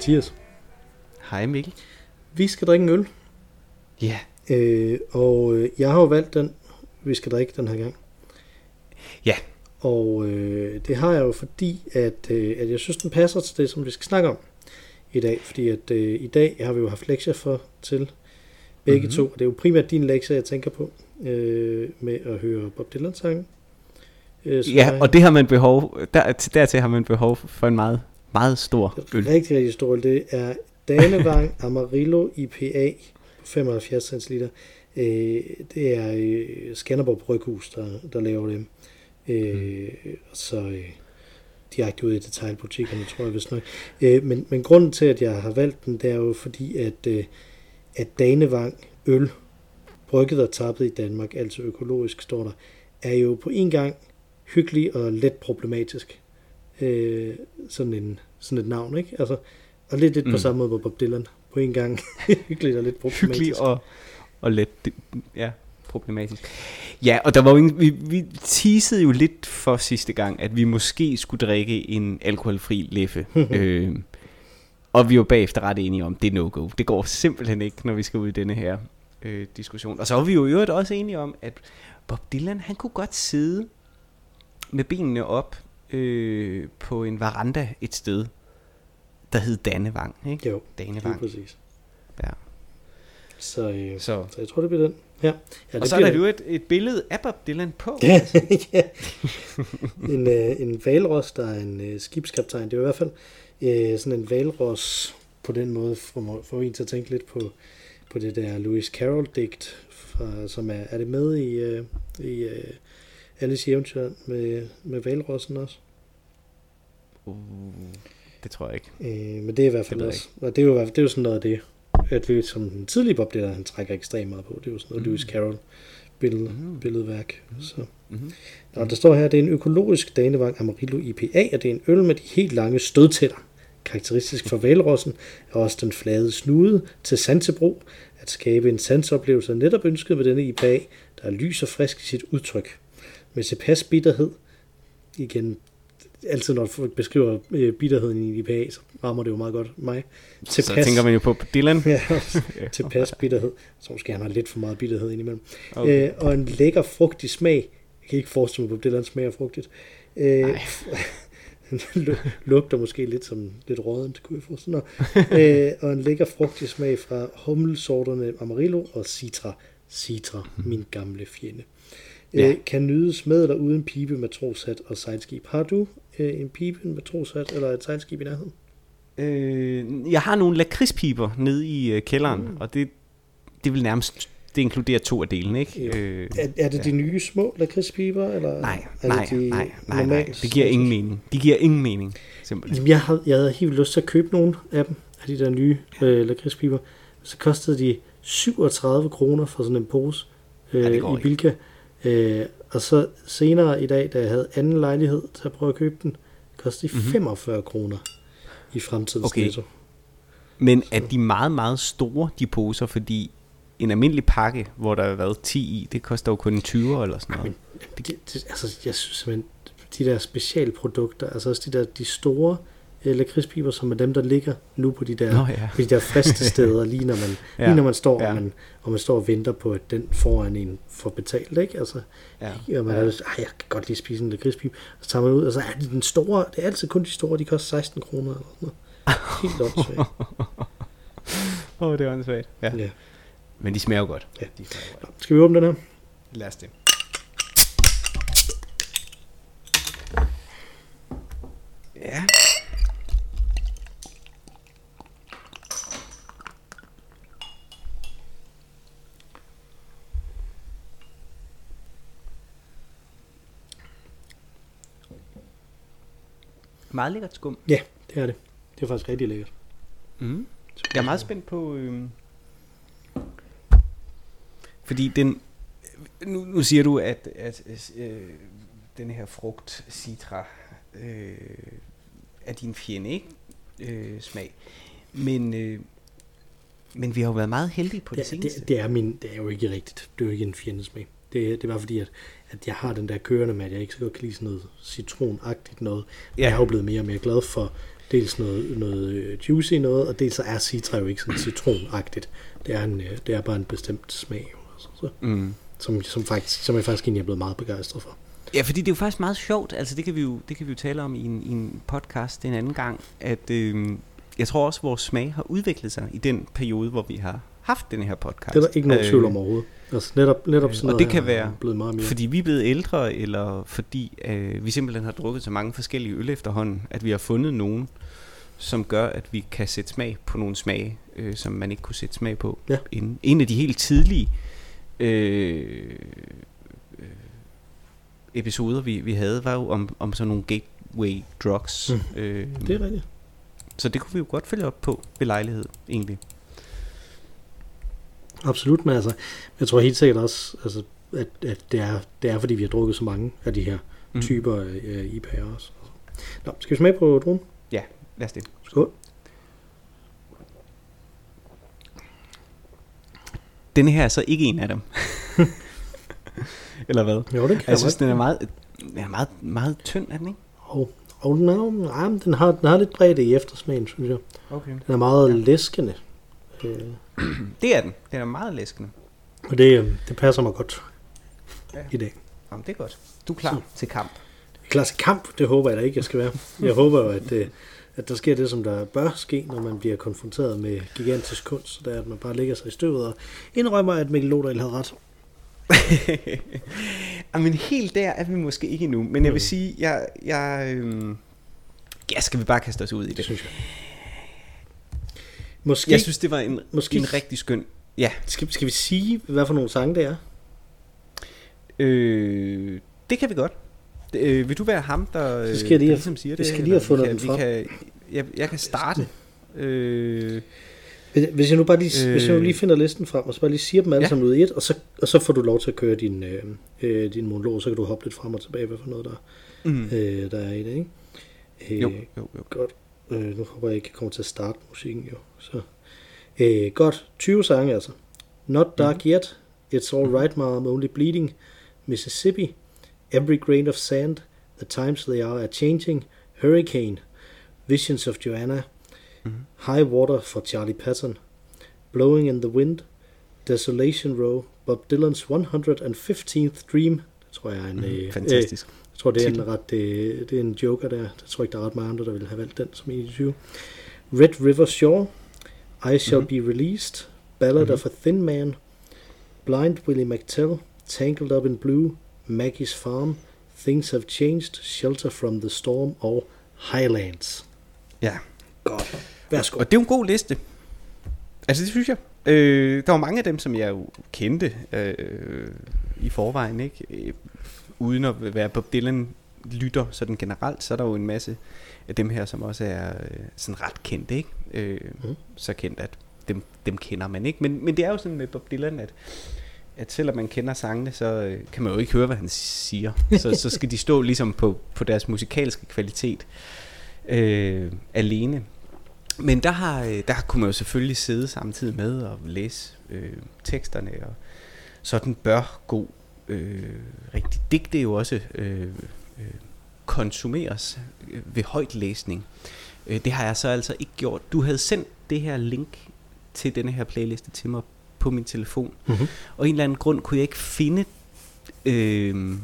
Hej Mathias. Hej Mikkel. Vi skal drikke en øl, Ja, øh, og øh, jeg har jo valgt den, vi skal drikke den her gang. Ja. Og øh, det har jeg jo fordi, at, øh, at jeg synes, den passer til det, som vi skal snakke om i dag. Fordi at øh, i dag har vi jo haft lektier for til begge Mhm. mm-hmm. to. Og det er jo primært din lektie, jeg tænker på, øh, med at høre Bob Dylan sange. Øh, ja og det har man behov, der, dertil har man behov for en meget, meget stor øl. rigtig, rigtig stor. øl. Det er Danevang Amarillo IPA på 75 centiliter. Øh, det er øh, Skanderborg Bryghus, der, der laver dem. Øh, og så øh, direkte ud i detaljbutikkerne, tror jeg vist nok. Øh, men, men grunden til, at jeg har valgt den, det er jo fordi, at, øh, at Danevang øl, brygget og tappet i Danmark, altså økologisk står der, er jo på en gang hyggelig og let problematisk. Øh, sådan, en, sådan et navn, ikke? Altså, og lidt, lidt mm. på Mm. samme måde på Bob Dylan. På en gang hyggeligt og lidt problematisk. Hyggelig og, og let, det, ja, problematisk. Ja, og der var jo ingen, vi, vi teasede jo lidt for sidste gang, at vi måske skulle drikke en alkoholfri leffe. øh, og vi var bagefter ret enige om, det er no-go. Det går simpelthen ikke, når vi skal ud i denne her øh, diskussion. Og så var vi jo i øvrigt også enige om, at Bob Dylan, han kunne godt sidde med benene op øh, på en veranda et sted, der hed Dannevang. Ikke? Jo, lige Danevang. præcis. Ja. Så, øh, Så. så jeg tror, det bliver den. Ja, ja Og så er der jo et, et billede af Bob Dylan på. Ja, ja. En, øh, en valros, der er en øh, skibskaptajn. Det er i hvert fald øh, sådan en valros på den måde, mig- for en til at tænke lidt på, på det der Lewis Carroll-digt, fra, som er, er det med i, øh, i øh, Alice i Eventyr med, med valrossen også? Uh, det tror jeg ikke. Øh, men det er i hvert fald Det ved også, og det er, jo, det er jo sådan noget af det, at vi, som den tidlige Bob Dylan, han trækker ekstremt meget på. Det er jo sådan noget Mm. Lewis Carroll billede, Mm. billedværk. Så. Mm-hmm. Og der står her, at det er en økologisk Danevang Amarillo IPA, og det er en øl med de helt lange stødtætter. Karakteristisk for valrossen er også den flade snude til sansebro. At skabe en sanseoplevelse er netop ønsket med denne IPA, der er lys og frisk i sit udtryk. Med tilpas bitterhed, igen, altid når folk beskriver øh, bitterheden i en IPA, så rammer det jo meget godt mig. Så tænker man jo på Dylan. Ja, tilpas bitterhed. Så måske han har lidt for meget bitterhed indimellem. Okay. Øh, og en lækker frugtig smag. Jeg kan ikke forestille mig, at det der smager frugtigt. Øh, lugter måske lidt som lidt rådent, kunne jeg forestille mig. øh, og en lækker frugtig smag fra hummelsorterne Amarillo og Citra. Citra, min gamle fjende. Ja. Øh, kan nydes med eller uden pibe, matroshat og sejlskib. Har du øh, en pibe, en matroshat eller et sejlskib i nærheden? Øh, jeg har nogle lakridspiber nede i øh, kælderen, Mm. og det, det vil nærmest det inkluderer to af delene, ikke? Jo. Øh, Er, er det ja. de nye små lakridspiber? Eller nej, er nej, det de nej, nej, nej, det giver ingen mening. De giver ingen mening, simpelthen. Jamen, jeg havde, jeg havde helt lyst til at købe nogle af dem, af de der nye øh, lakridspiber. Så kostede de 37 kroner for sådan en pose øh, Ja, i ikke. Øh, og så senere i dag, da jeg havde anden lejlighed til at prøve at købe den, kostede de Mhm. 45 kroner i fremtidens Okay. Netto. Men er de meget, meget store, de poser, fordi en almindelig pakke, hvor der har været 10 i, det koster jo kun en 20 eller sådan noget. Men det, det, altså, jeg synes simpelthen, de der specialprodukter, altså også de der de store lakridspiber, som er dem, der ligger nu på de der, Nå ja. på de der faste steder, lige når man, ja. Ja, lige når man står, ja. og, man, og man står og venter på, at den foran en får betalt, ikke? Altså, Ja. og man er, ej, jeg kan godt lige spise en lakridspibe, og så tager man ud, og så er det den store, det er altid kun de store, de koster 16 kroner eller sådan noget. Helt åndssvagt. Åh, oh, det er åndssvagt. Ja. ja. Men de smager jo godt. Ja. De smager godt. Skal vi åbne den her? Lad os det. Ja. Meget lækkert skum. Ja, det er det. Det er faktisk rigtig lækkert. Mm. Jeg er meget spændt på... Øh... Fordi den... Nu, nu siger du, at, at øh, den her frugt, citra, øh, er din fjende, ikke? Øh, smag. Men, øh, men vi har jo været meget heldige på det, Det, seneste. det, det, er min, det er jo ikke rigtigt. Det er jo ikke en fjendesmag. Det, det var fordi, at, at jeg har den der kørende med, at jeg ikke så godt kan lide sådan noget citronagtigt noget. Ja. Jeg er jo blevet mere og mere glad for, dels noget, noget øh, juicy noget, og dels så er citra jo ikke sådan citronagtigt. Det er, en, øh, det er bare en bestemt smag, jo, altså, så, Mm. som, som, faktisk, som jeg faktisk egentlig er blevet meget begejstret for. Ja, fordi det er jo faktisk meget sjovt, altså det kan vi jo, det kan vi jo tale om i en, i en podcast en anden gang, at øh, jeg tror også, at vores smag har udviklet sig i den periode, hvor vi har haft den her podcast. Det er der ikke nogen tvivl om overhovedet. Altså netop, netop øh, sådan og noget det kan være, blevet meget mere. Fordi vi er blevet ældre, eller fordi øh, vi simpelthen har drukket så mange forskellige øl efterhånden, at vi har fundet nogen, som gør, at vi kan sætte smag på nogle smage, øh, som man ikke kunne sætte smag på. Ja. inden. En af de helt tidlige øh, øh, episoder, vi, vi havde, var jo om, om sådan nogle gateway drugs. Mm. Øh, Det er rigtigt. så det kunne vi jo godt følge op på ved lejlighed, egentlig. Absolut, men altså, jeg tror helt sikkert også, altså, at, at det, er, det er, fordi vi har drukket så mange af de her Mm. typer af IPA'er også. Nå, skal vi smage på druen? Lad os det. Skål. Denne her er så ikke en af dem. Eller hvad? Jo, det kan Jeg synes, den er meget, den er meget, meget tynd, er den ikke? Og, og den, er, jo- nej, den, har, den har lidt bredde i eftersmagen, synes jeg. Okay. Den er meget Ja. ja. læskende. Øh, Det er den. Den er meget læskende. og det, øh, det passer mig godt Ja. i dag. Jamen, det er godt. Du er klar Så. til kamp. Klar til kamp, det håber jeg da ikke, jeg skal være. Jeg håber jo, at, øh, at der sker det, som der bør ske, når man bliver konfronteret med gigantisk kunst. Det er, at man bare lægger sig i støvet og indrømmer, at Mikkel Lodahl havde ret. Jamen, helt der er vi måske ikke endnu. Men jeg vil Mm. sige, jeg... jeg øhm, ja, skal vi bare kaste os ud i Det det? synes jeg. Måske, Jeg synes, det var en, måske en rigtig skøn... Ja, skal, skal vi sige, hvad for nogle sange det er? øh, det kan vi godt. Øh, vil du være ham, der, Så skal jeg lige der ligesom siger jeg det? skal eller lige have fundet den frem. kan, jeg, jeg kan starte. Øh, Hvis- jeg nu bare lige, øh, hvis jeg nu Øh. lige finder listen frem, og så bare lige siger dem alle Ja. ja. sammen ud i et, og så, og så får du lov til at køre din, øh, øh, din monolog, så kan du hoppe lidt frem og tilbage, hvad for noget der, mm. øh, der er i det, ikke? Øh, Jo, jo, jo. Godt. Øh, nu håber jeg ikke, jeg kommer til at starte musikken, jo. Så. Øh, godt. 20 sange, altså. Not Dark Mhm. Yet, It's All Right, Ma, I'm Only Bleeding, Mississippi, Every Grain of Sand, The Times They Are, are Changing, Hurricane, Visions of Joanna, Mhm. High Water for Charlie Patton, Blowing in the Wind, Desolation Row, Bob Dylan's 115th Dream, det tror jeg er en, Mm, øh, fantastisk. Jeg tror, det er, en ret, det, det er en joker der. Jeg tror ikke, der er ret mange andre, der vil have valgt den som 21. Red River Shore, I Shall Mhm. Be Released, Ballad Mhm. of a Thin Man, Blind Willie McTell, Tangled Up in Blue, Maggie's Farm, Things Have Changed, Shelter from the Storm og Highlands. Ja. Godt. Værsgo. Og det er en god liste. Altså, det synes jeg. Øh, der var mange af dem, som jeg jo kendte øh, i forvejen, ikke? Uden at være Bob Dylan lytter sådan generelt, så er der jo en masse af dem her, som også er øh, sådan ret kendte, ikke? Øh, Mhm. Så kendt, at dem, dem kender man ikke. Men, men det er jo sådan med Bob Dylan, at, at selvom man kender sangene, så øh, kan man jo ikke høre, hvad han siger. Så, så skal de stå ligesom på, på deres musikalske kvalitet øh, alene. Men der, har, øh, der kunne man jo selvfølgelig sidde samtidig med og læse øh, teksterne, og sådan bør god øh, rigtig digte jo også øh, øh, konsumeres øh, ved højt læsning. Øh, det har jeg så altså ikke gjort. Du havde sendt det her link til denne her playliste til mig på min telefon, Mm-hmm. og en eller anden grund kunne jeg ikke finde øh,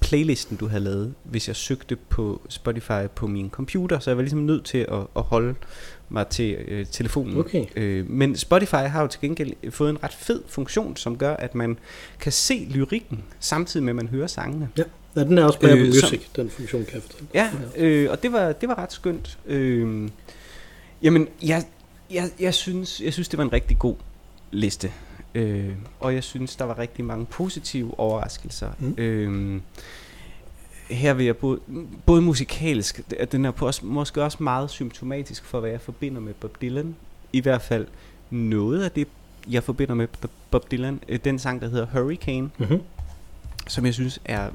playlisten, du havde lavet, hvis jeg søgte på Spotify på min computer, så jeg var ligesom nødt til at, at holde mig til øh, telefonen. Okay. Øh, men Spotify har jo til gengæld fået en ret fed funktion, som gør, at man kan se lyrikken, samtidig med at man hører sangene. Ja, den er også på Øh, som- Music, den funktion kan jeg fortælle. Ja, øh, og det var, det var ret skønt. Øh, jamen, jeg, jeg, jeg, synes, jeg synes, det var en rigtig god liste. Øh, og jeg synes, der var rigtig mange positive overraskelser. Mm. Øh, her vil jeg både, både musikalsk, den er på også, måske også meget symptomatisk for, hvad jeg forbinder med Bob Dylan. I hvert fald noget af det, jeg forbinder med Bob Dylan. Øh, Den sang, der hedder Hurricane, Mm-hmm. som jeg synes er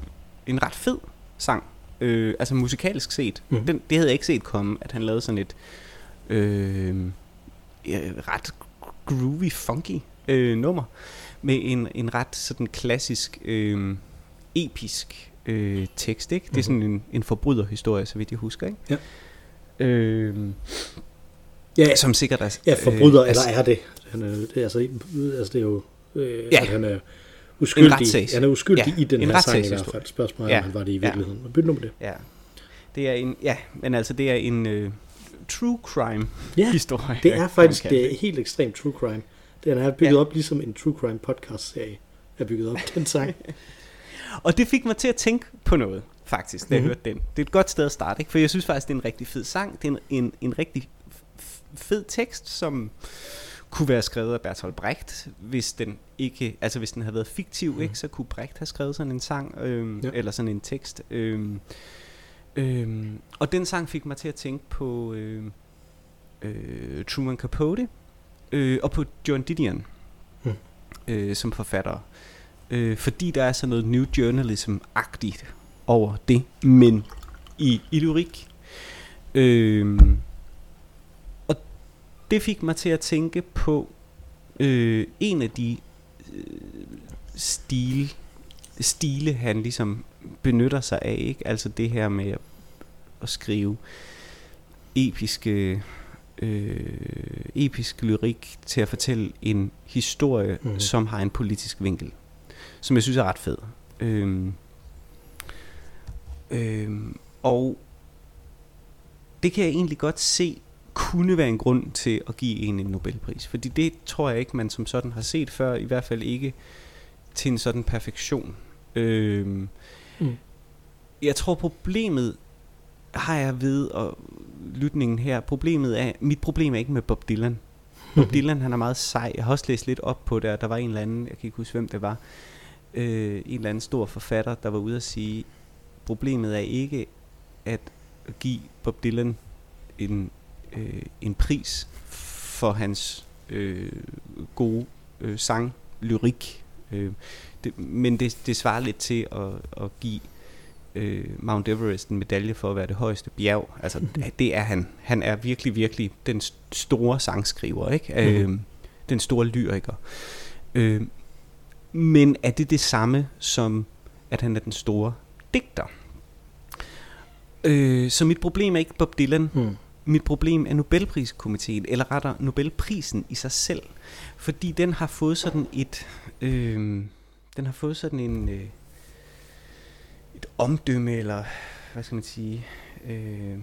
en ret fed sang. Øh, altså musikalsk set. Mm. Den, det havde jeg ikke set komme, at han lavede sådan et øh, ret groovy, funky øh, nummer. Med en, en ret sådan klassisk, øh, episk øh, tekst. Ikke? Det er sådan en, en forbryderhistorie, så vidt jeg husker. Ikke? Ja. Øh, Ja, som sikkert er... ja forbryder, øh, eller er det? Han er, det, er, altså, altså, det er jo, øh, Ja. han er uskyldig. Han er uskyldig ja, i den en her sang i hvert fald. Spørgsmålet Ja. om han var det i virkeligheden. Ja. Byt nu med det. Ja. Det er en... Ja, men altså, det er en øh, true crime Ja, historie. det er faktisk det er helt ekstremt true crime. Den er bygget Ja. op ligesom en true crime podcast-serie er bygget op, den sang. Og det fik mig til at tænke på noget, faktisk, da jeg Mhm. hørte den. Det er et godt sted at starte, ikke? for jeg synes faktisk, det er en rigtig fed sang. Det er en, en, en rigtig fed tekst, som kunne være skrevet af Bertolt Brecht, hvis den ikke, altså hvis den havde været fiktiv, Mhm. ikke, så kunne Brecht have skrevet sådan en sang, øhm. Ja. eller sådan en tekst. Øhm, øhm, og den sang fik mig til at tænke på øhm, øh, Truman Capote, øh, og på John Didion, Mhm. øh, som forfatter. Øh, fordi der er sådan noget new journalism-agtigt over det, men i, i lyrik. Øh, og det fik mig til at tænke på øh, en af de øh, stil, stile, han ligesom benytter sig af, ikke? Altså det her med at, at skrive episke øh, episk lyrik til at fortælle en historie, mm. Som har en politisk vinkel, som jeg synes er ret fed. Øhm, øhm, og det kan jeg egentlig godt se kunne være en grund til at give en en Nobelpris, fordi det tror jeg ikke, man som sådan har set før, i hvert fald ikke til en sådan perfektion. Øhm, Mm. Jeg tror problemet har jeg ved og lytningen her, problemet er, mit problem er ikke med Bob Dylan. Bob Dylan, han er meget sej. Jeg har også læst lidt op på det, og der var en eller anden, jeg kan ikke huske, hvem det var, øh, en eller anden stor forfatter, der var ude at sige, problemet er ikke at give Bob Dylan en, øh, en pris for hans øh, gode øh, sang, lyrik. Øh, det, men det, det svarer lidt til at, at give øh, Mount Everest en medalje for at være det højeste bjerg. Altså, det er han. Han er virkelig, virkelig den st- store sangskriver, ikke? Mhm. Øh, den store lyriker. Øh, men er det det samme som, at han er den store digter? Øh, så mit problem er ikke Bob Dylan. Hmm. Mit problem er Nobelpriskomiteen, eller rettere Nobelprisen i sig selv. Fordi den har fået sådan et... Øh, den har fået sådan en... Øh, et omdømme, eller hvad skal man sige... Øh,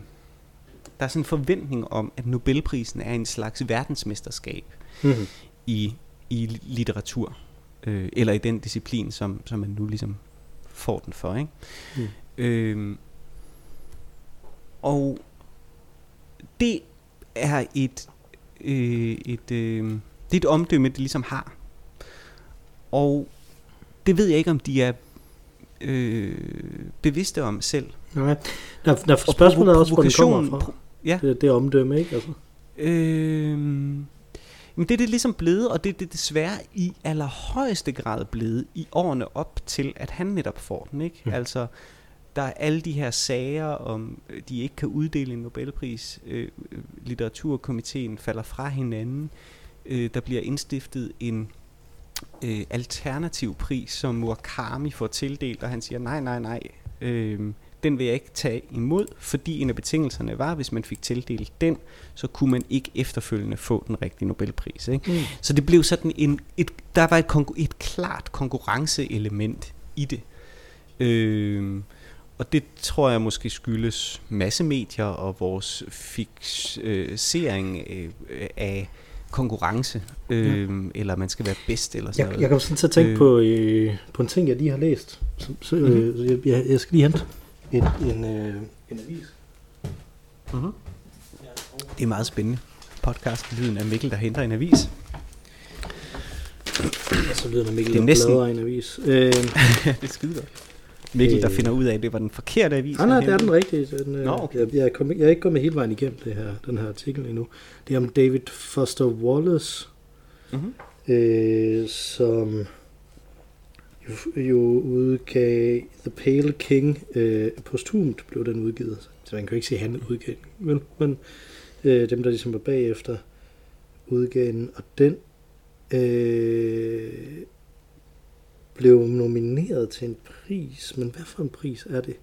der er sådan en forventning om, at Nobelprisen er en slags verdensmesterskab Hmm. i, i litteratur. Øh, eller i den disciplin, som, som man nu ligesom får den for. Ikke? Mm. Øhm, og det er et, øh, et, øh, det er et omdømme, det ligesom har. Og det ved jeg ikke, om de er øh, bevidste om selv. Nej. Der, der er spørgsmålet er også, hvor det kommer fra. Ja. Det, det omdømme, ikke? Altså. Øh, men det er det ligesom blevet, og det er det desværre i allerhøjeste grad blevet i årene op til, at han netop får den. Ikke? Mm. Altså, der er alle de her sager om, øh, de ikke kan uddele en Nobelpris. Øh, øh, litteraturkomiteen falder fra hinanden. Øh, der bliver indstiftet en øh, alternativ pris, som Murakami får tildelt, og han siger, nej, nej, nej, øh, den vil jeg ikke tage imod, fordi en af betingelserne var, hvis man fik tildelt den, så kunne man ikke efterfølgende få den rigtige Nobelpris. Ikke? Mm. Så det blev sådan en, et, der var et, konkur- et klart konkurrenceelement i det. Øh, og det tror jeg måske skyldes massemedier og vores fixering øh, af konkurrence, øh, eller man skal være bedst eller sådan Jeg, noget. jeg kom sådan til at tænke Øh. på, øh, på en ting, jeg lige har læst. Så, så, øh, Mhm. jeg, jeg, jeg skal lige hente et, en, øh, en avis. Mm-hmm. Det er meget spændende. Podcast lyden af Mikkel, der henter en avis. Så lyder der Mikkel, Det er der næsten- bladrer en avis. Øh, det er skide godt. Mikkel, der Øh. finder ud af, at det var den forkerte avis. nej, nej, det er den rigtige. Den, øh, Nå, okay. jeg, jeg, kommet, jeg er ikke kommet hele vejen igennem det her, den her artikel endnu. Det er om David Foster Wallace, Mhm. øh, som jo, jo udgav The Pale King. Øh, posthumt blev den udgivet. Så man kan jo ikke sige, at han udgav den. Men, men øh, dem, der ligesom var bagefter, udgav den. Og den øh, blev nomineret til en pris. Men hvad for en pris er det?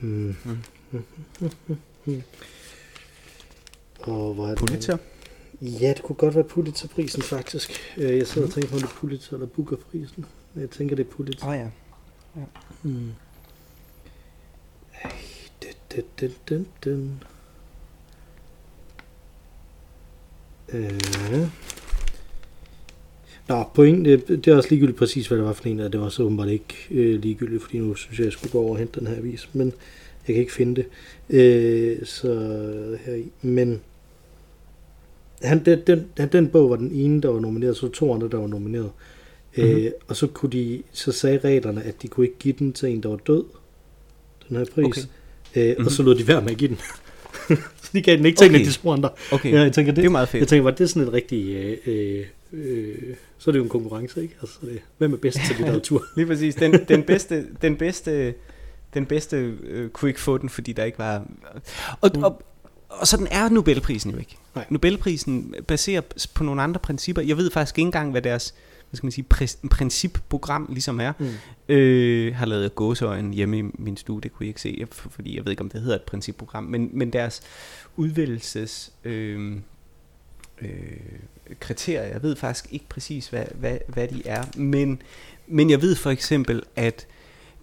Hmm. Mm. Og er det? Pulitzer? Ja, det kunne godt være Pulitzer-prisen faktisk. Øh, Jeg sidder og tænker på, om det er Pulitzer eller Booker-prisen. Jeg tænker, det er Pulitzer. Åh oh, ja. Mm. Ej, den, den, den, den. Øh. Nå, point, det, det er også ligegyldigt præcis, hvad det var for en, og det var så åbenbart ikke øh, ligegyldigt, fordi nu synes jeg, jeg skulle gå over og hente den her avis, men jeg kan ikke finde det. Øh, så her. Men han, den, den, den, den bog var den ene, der var nomineret, så to andre, der var nomineret. Mm-hmm. Øh, og så kunne de, så sagde reglerne, at de kunne ikke give den til en, der var død, den her pris. Okay. Øh, mm-hmm. Og så lod de være med at give den. så de gav den ikke til Okay. en af de små andre. Okay, Ja, jeg tænker, det det, er meget fedt. jeg tænker, var det sådan et rigtigt... Øh, øh, øh, så er det jo en konkurrence, ikke? Altså, det, hvem er bedst til litteratur? Lige præcis. Den, den bedste, den bedste, den bedste øh, kunne ikke få den, fordi der ikke var... Og, Mm. og, og sådan er Nobelprisen jo ikke. Nej. Nobelprisen baserer på nogle andre principper. Jeg ved faktisk ikke engang, hvad deres hvad skal man sige, præ- principprogram ligesom er. Mm. Øh, har lavet gåseøjen hjemme i min stue, det kunne I ikke se, for- fordi jeg ved ikke, om det hedder et principprogram, men, men deres udvælgelses øh, øh, kriterier, jeg ved faktisk ikke præcis, hvad, hvad, hvad de er, men, men jeg ved for eksempel, at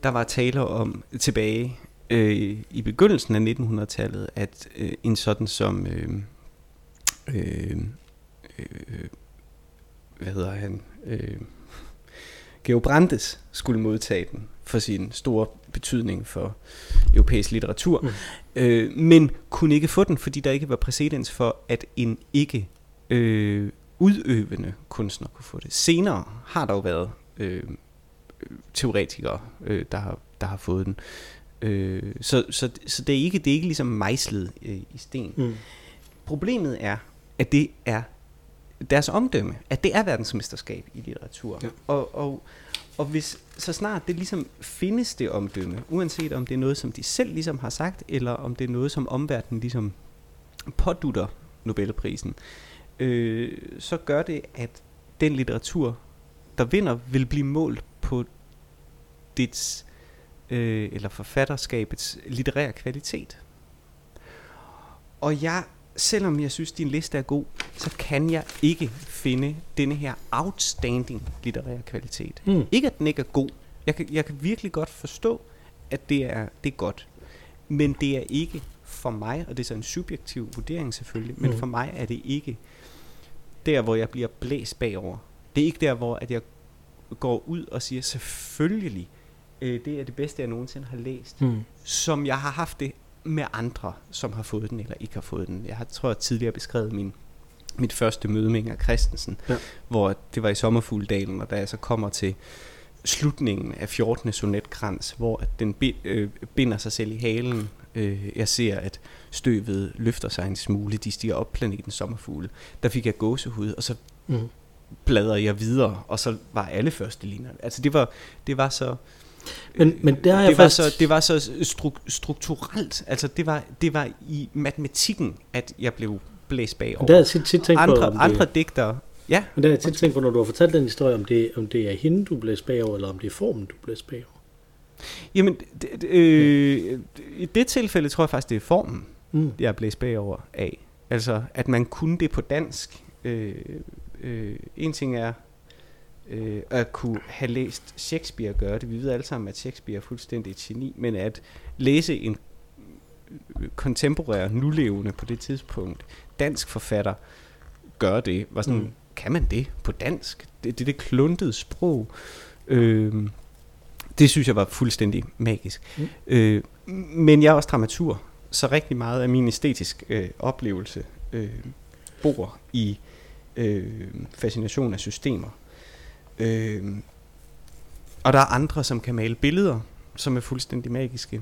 der var taler om tilbage øh, i begyndelsen af 1900-tallet, at øh, en sådan som øh, øh, øh, hvad hedder han, øh, Georg Brandes skulle modtage den for sin store betydning for europæisk litteratur, Mm. øh, men kunne ikke få den, fordi der ikke var præcedens for, at en ikke øh, udøvende kunstner kunne få det. Senere har der jo været øh, teoretikere, øh, der, har, der har fået den. Øh, så, så, så det er ikke det er ikke ligesom mejslet øh, i sten. Mm. Problemet er, at det er deres omdømme, at det er verdensmesterskab i litteratur. Ja. Og, og, og hvis så snart det ligesom findes det omdømme, uanset om det er noget, som de selv ligesom har sagt, eller om det er noget, som omverdenen ligesom pådutter Nobelprisen, øh, så gør det, at den litteratur, der vinder, vil blive målt på dets, øh, eller forfatterskabets litterære kvalitet. Og jeg, selvom jeg synes, din liste er god, så kan jeg ikke finde denne her outstanding litterære kvalitet. Mm. Ikke at den ikke er god. Jeg kan, jeg kan virkelig godt forstå, at det er, det er godt. Men det er ikke for mig, og det er så en subjektiv vurdering selvfølgelig, men Mm. for mig er det ikke der, hvor jeg bliver blæst bagover. Det er ikke der, hvor at jeg går ud og siger, selvfølgelig, øh, det er det bedste, jeg nogensinde har læst Mm. som jeg har haft det med andre, som har fået den eller ikke har fået den. Jeg har tror jeg tidligere beskrevet min mit første møde med Inger Christensen, Ja. hvor det var i Sommerfugledalen, og da jeg så kommer til slutningen af 14. sonetkrans, hvor at den øh, binder sig selv i halen. Øh, jeg ser, at støvet løfter sig en smule, de stiger op planeten sommerfugle. Der fik jeg gåsehud, og så Mm. bladrede jeg videre, og så var alle første linjer. Altså det var, det var så... Men- men der er jeg det, var faktisk- så, det var så stru- strukturelt. Altså det var, det var i matematikken, at jeg blev blæst bagover. Men der har jeg tit, tit tænkt på, andre, om det, andre digtere... Ja, men der har jeg tit tænkt på, når du har fortalt den historie, om det, om det er hende, du blæser bagover, eller om det er formen, du blæser bagover. Jamen, det, det, øh, i det tilfælde tror jeg faktisk, det er formen, Mm. jeg er blæst bagover af. Altså, at man kunne det på dansk. Øh, øh, en ting er øh, at kunne have læst Shakespeare gøre det. Vi ved alle sammen, at Shakespeare er fuldstændig et geni, men at læse en øh, kontemporær, nulevende på det tidspunkt, dansk forfatter gør det, var sådan, Mm. kan man det på dansk? Det, det er det kluntede sprog. Øh, det synes jeg var fuldstændig magisk. Mm. Øh, men jeg er også dramatur, så rigtig meget af min æstetisk øh, oplevelse øh, bor i øh, fascination af systemer. Øh, og der er andre, som kan male billeder, som er fuldstændig magiske.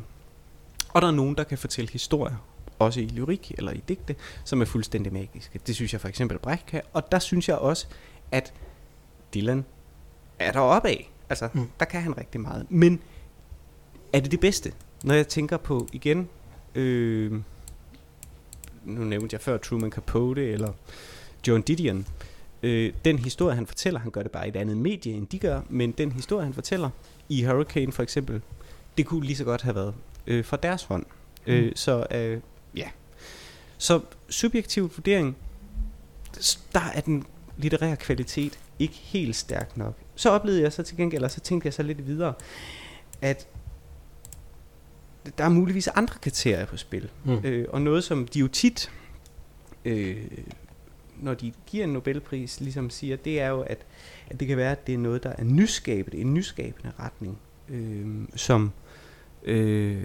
Og der er nogen, der kan fortælle historier, også i lyrik eller i digte, som er fuldstændig magiske. Det synes jeg for eksempel Brecht kan, og der synes jeg også, at Dylan er deroppe af. Altså, Mm. der kan han rigtig meget. Men er det det bedste? Når jeg tænker på igen, øh, nu nævnte jeg før Truman Capote eller John Didion, øh, den historie, han fortæller, han gør det bare i et andet medie, end de gør, men den historie, han fortæller i Hurricane for eksempel, det kunne lige så godt have været øh, fra deres hånd. Mm. Øh, så øh, ja, Så subjektiv vurdering, der er den litterære kvalitet ikke helt stærk nok. Så oplevede jeg så til gengæld, eller så tænkte jeg så lidt videre, at der er muligvis andre kriterier på spil. Mm. Øh, og noget, som de jo tit, øh, når de giver en Nobelpris, ligesom siger, det er jo, at, at det kan være, at det er noget, der er nyskabende, en nyskabende retning, øh, som, øh,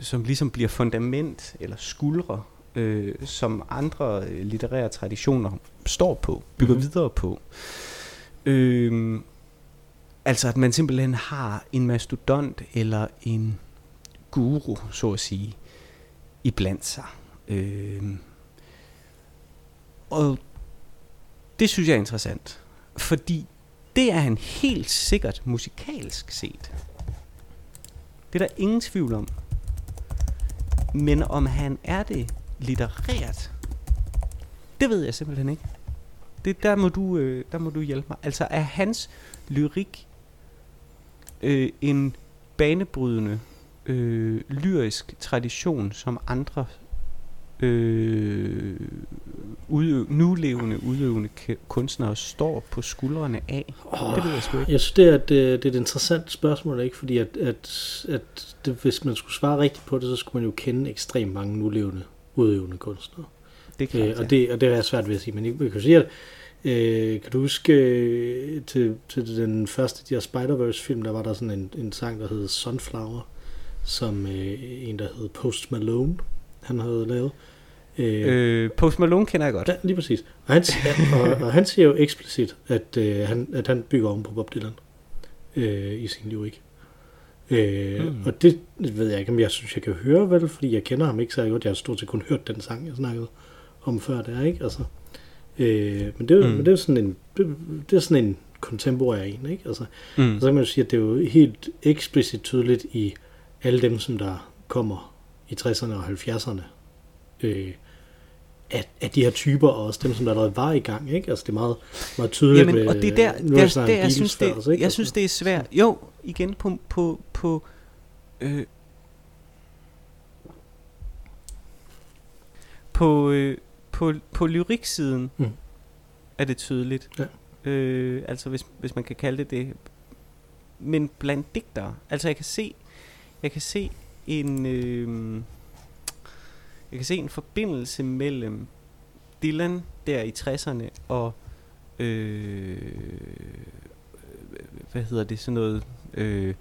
som ligesom bliver fundament eller skuldre, øh, som andre litterære traditioner står på, bygger mm. videre på. Øh, altså at man simpelthen har en mastodont eller en guru, så at sige, i blandt sig. Øh, og det synes jeg er interessant, fordi det er han helt sikkert musikalsk set. Det er der ingen tvivl om. Men om han er det litterært, det ved jeg simpelthen ikke. Det, der, må du, øh, der må du hjælpe mig. Altså er hans lyrik øh, en banebrydende øh, lyrisk tradition, som andre øh, udøv, nulevende, udøvende kunstnere står på skuldrene af? Oh, det ved jeg sgu ikke. Jeg synes, det er, det, det er et interessant spørgsmål, ikke? fordi at, at, at det, hvis man skulle svare rigtigt på det, så skulle man jo kende ekstremt mange nulevende, udøvende kunstnere. Det er klart, øh, og, det, og det er svært ved at sige, men jeg kan sige, at Øh, kan du huske øh, til, til den første de her Spider-Verse film, der var der sådan en, en sang, der hed Sunflower, som øh, en, der hed Post Malone, han havde lavet. Øh, øh, Post Malone kender jeg godt. Ja, lige præcis. Og han, og, og han siger jo eksplicit, at, øh, han, at han bygger om på Bob Dylan øh, i sin lyrik. Øh, mm. Og det ved jeg ikke, om jeg synes, jeg kan høre vel, fordi jeg kender ham ikke så godt. Jeg har stort set kun hørt den sang, jeg snakkede om før der, ikke? Altså, øh, men, det er, mm. men det er sådan en, det, det er sådan en kontemporær en, ikke? Altså, mm. så kan man jo sige, at det er jo helt eksplicit tydeligt i alle dem, som der kommer i 60'erne og 70'erne, øh, at, at de her typer, og også dem, som der allerede var i gang, ikke? Altså det er meget, meget tydeligt Jamen, og det er der, der, der, der jeg, synes, det, også, ikke? jeg synes, det er svært. Jo, igen på, på, på øh, på, øh, på, på lyriksiden mm. er det tydeligt. Ja. Øh, altså hvis, hvis man kan kalde det det. Men blandt digtere, altså jeg kan se, jeg kan se en, øh, jeg kan se en forbindelse mellem Dylan der i 60'erne og øh, hvad hedder det, sådan noget øh,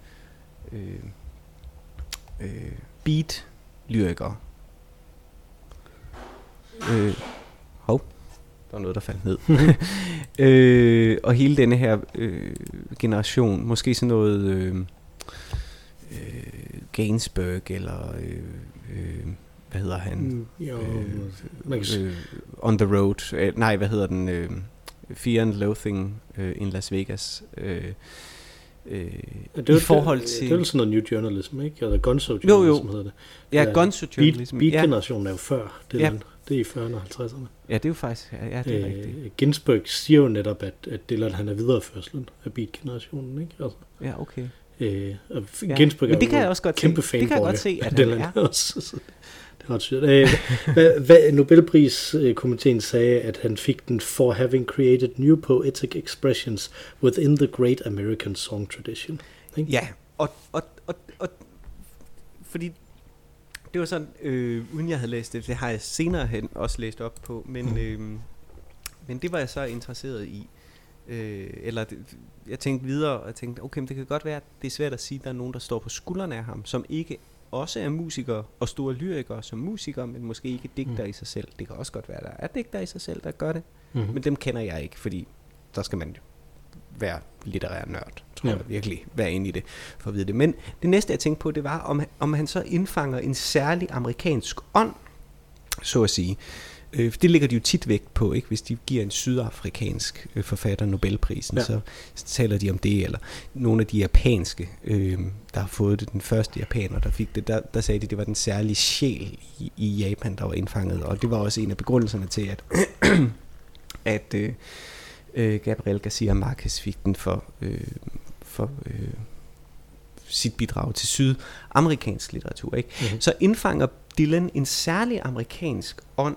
øh, øh, beat lyriker. Øh, hov, der var noget, der faldt ned. øh, og hele denne her øh, generation, måske sådan noget øh, øh, Gainsbourg eller øh, øh, hvad hedder han? Mm, jo, øh, øh, On the Road. Øh, nej, hvad hedder den? Øh, Fear and Loathing øh, in Las Vegas. Øh, Øh, det er, I forhold det, til... Det er jo sådan noget new journalism, ikke? Eller gonzo journalism jo, jo. hedder det. Ja, gonzo journalism. Beat, beat-generationen ja. er jo før det, ja. Det er i 40'erne og 50'erne. Ja, det er jo faktisk, ja, det er øh, rigtigt. Ginsberg siger jo netop, at, at Dylan han er videreførselen af beat-generationen, ikke? Altså, ja, okay. Øh, og ja. Ginsberg Men det kan jeg også godt kæmpe se. Det kan jeg godt se, at Dylan han er. Også, det er ret sygt. Øh, hvad, hvad Nobelpriskomiteen sagde, at han fik den for having created new poetic expressions within the great American song tradition. Ikke? Ja, og, og, og, og fordi det var sådan, øh, uden jeg havde læst det, det har jeg senere hen også læst op på, men, mm. øh, men det var jeg så interesseret i. Øh, eller det, jeg tænkte videre, og jeg tænkte, okay, men det kan godt være, at det er svært at sige, at der er nogen, der står på skuldrene af ham, som ikke også er musikere og store lyrikere som musikere, men måske ikke digter mm. i sig selv. Det kan også godt være, at der er digter i sig selv, der gør det. Mm. Men dem kender jeg ikke, fordi der skal man være litterær nørd, tror ja. jeg virkelig, være inde i det, for at vide det. Men det næste, jeg tænkte på, det var, om, om han så indfanger en særlig amerikansk ånd, så at sige. Øh, det ligger de jo tit vægt på, ikke? hvis de giver en sydafrikansk øh, forfatter Nobelprisen, ja. så, taler de om det, eller nogle af de japanske, øh, der har fået det, den første japaner, der fik det, der, der sagde de, det var den særlige sjæl i, i Japan, der var indfanget, og det var også en af begrundelserne til, at, at øh, øh, Gabriel Garcia Marquez fik den for, øh, for øh, sit bidrag til sydamerikansk litteratur. Ikke? Mm-hmm. Så indfanger Dylan en særlig amerikansk ånd,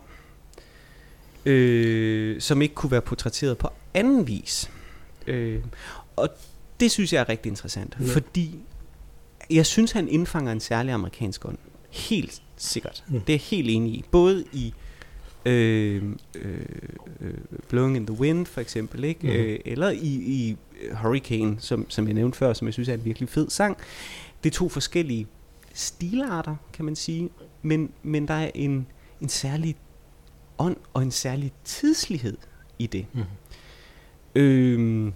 øh, som ikke kunne være portrætteret på anden vis. Øh, og det synes jeg er rigtig interessant, Ja. fordi jeg synes, han indfanger en særlig amerikansk ånd. Helt sikkert. Mm. Mm. Det er jeg helt enig i. Både i øh, øh, øh, Blowing in the Wind for eksempel, ikke? Mm. Øh, eller i, i Hurricane, som, som jeg nævnte før, som jeg synes er en virkelig fed sang. Det er to forskellige stilarter, kan man sige, men, men der er en, en særlig ånd og en særlig tidslighed i det. Mhm. Øhm,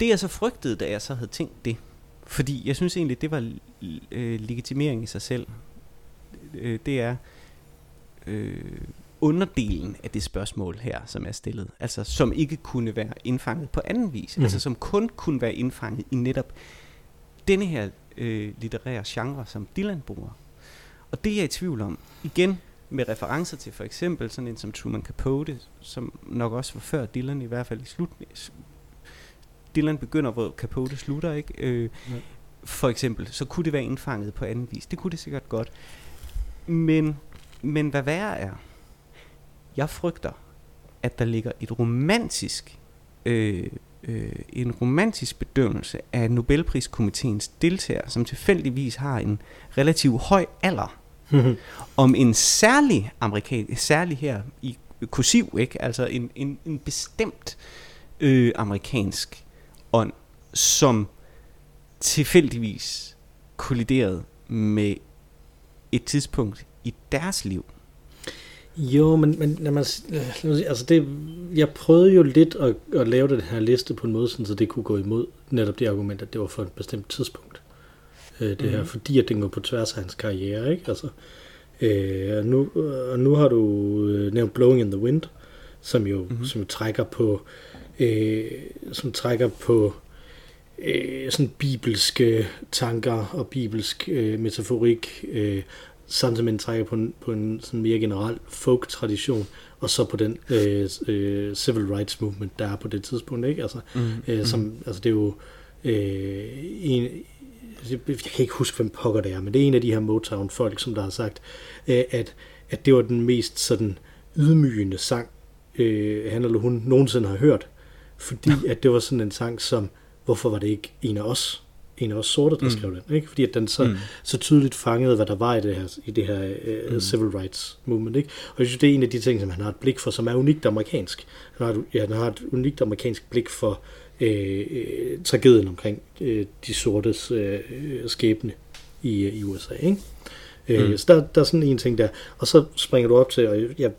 det jeg så frygtede, da jeg så havde tænkt det, fordi jeg synes egentlig, det var øh, legitimering i sig selv, øh, det er øh, underdelen af det spørgsmål her, som er stillet. Altså, som ikke kunne være indfanget på anden vis. Mm. Altså, som kun kunne være indfanget i netop denne her øh, litterære genre, som Dylan bruger. Og det er jeg i tvivl om. Igen, med referencer til for eksempel sådan en som Truman Capote, som nok også var før Dylan, i hvert fald i slut. Dylan begynder, hvor Capote slutter, ikke? Øh, Ja. For eksempel, så kunne det være indfanget på anden vis. Det kunne det sikkert godt. Men, men hvad værre er, jeg frygter, at der ligger et romantisk, øh, øh, en romantisk bedømmelse af Nobelpriskomiteens deltagere, som tilfældigvis har en relativt høj alder, om en særlig amerikan, særlig her i kursiv, ikke? altså en, en, en bestemt øh, amerikansk ånd, som tilfældigvis kolliderede med et tidspunkt i deres liv. Jo, men, men lad mig, lad mig sige, altså det, jeg prøvede jo lidt at, at lave den her liste på en måde, sådan, så det kunne gå imod netop det argument, at det var for et bestemt tidspunkt. Øh, det mm. her, Mhm. fordi at den går på tværs af hans karriere, ikke? Altså, øh, og, nu, og nu har du øh, nævnt Blowing in the Wind, som jo, mm-hmm. Mhm. som trækker på, øh, som trækker på øh, sådan bibelske tanker og bibelsk øh, metaforik, øh, samtidig trækker på en, på en sådan mere generel folk-tradition, og så på den øh, øh, civil rights movement, der er på det tidspunkt, ikke? Altså, Mm. øh, som, altså det er jo øh, en, jeg kan ikke huske, hvem pokker det er, men det er en af de her Motown-folk, som der har sagt, øh, at, at det var den mest sådan ydmygende sang, øh, han eller hun nogensinde har hørt, fordi at det var sådan en sang som, hvorfor var det ikke en af os, en af os sorte, der Mm. skrev den, ikke? Fordi at den så, Mm. så tydeligt fangede, hvad der var i det her, i det her uh, Mm. civil rights movement. Ikke? Og jeg synes, det er en af de ting, som han har et blik for, som er unikt amerikansk. Han har et, ja, han har et unikt amerikansk blik for øh, øh, tragedien omkring øh, de sortes øh, øh, skæbne i, i USA. Ikke? Øh, Mm. Så der, der er sådan en ting der. Og så springer du op til, og jeg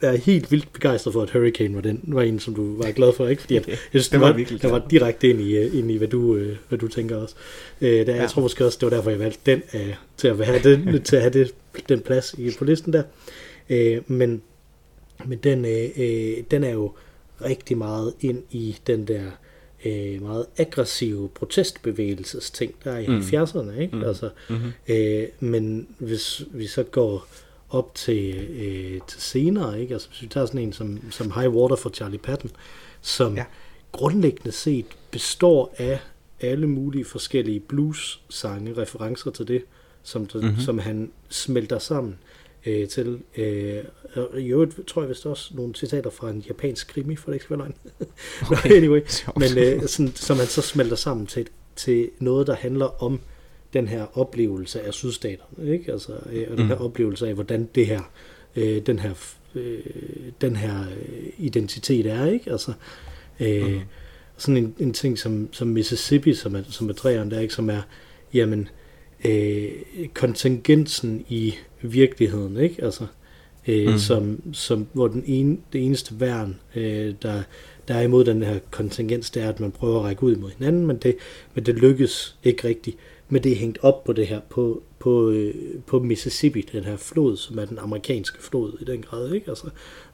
er helt vildt begejstret for, at Hurricane var, den, var en, som du var glad for, ikke? Fordi at, jeg synes, Det var var, virkelig det var direkte ind i, øh, ind i hvad, du, øh, hvad du tænker også. Øh, der, Ja. Jeg tror måske også, det var derfor, jeg valgte den øh, til at have, den, til at have det, den plads i, på listen der. Øh, men men den, øh, øh, den er jo rigtig meget ind i den der øh, meget aggressive protestbevægelsesting, der er i Mm. mm. 70'erne. Ikke? Mm. Altså, Mm-hmm. Øh, men hvis vi så går op til, øh, til senere, ikke? Altså, hvis vi tager sådan en som, som High Water for Charlie Patton, som Ja. grundlæggende set består af alle mulige forskellige blues-sange, referencer til det, som, Mhm. mm-hmm. som han smelter sammen øh, til. Øh, og i øvrigt tror jeg vist også nogle citater fra en japansk krimi, for det ikke skal være løgn. Okay. anyway, men øh, sådan, som han så smelter sammen til, til noget, der handler om den her oplevelse af sydstaterne, ikke? Altså, øh, og den her Mm. oplevelse af, hvordan det her, øh, den her, øh, den her øh, identitet er, ikke? Altså, øh, mm. sådan en, en ting som, som Mississippi, som er, som er træerne der, ikke? Som er, jamen, øh, kontingensen i virkeligheden, ikke? Altså, øh, mm. som, som, hvor den ene, det eneste værn, øh, der, der er imod den her kontingens, det er, at man prøver at række ud imod hinanden, men det, men det lykkes ikke rigtigt. Men det er hængt op på det her, på, på, øh, på Mississippi, den her flod, som er den amerikanske flod i den grad, ikke? Altså,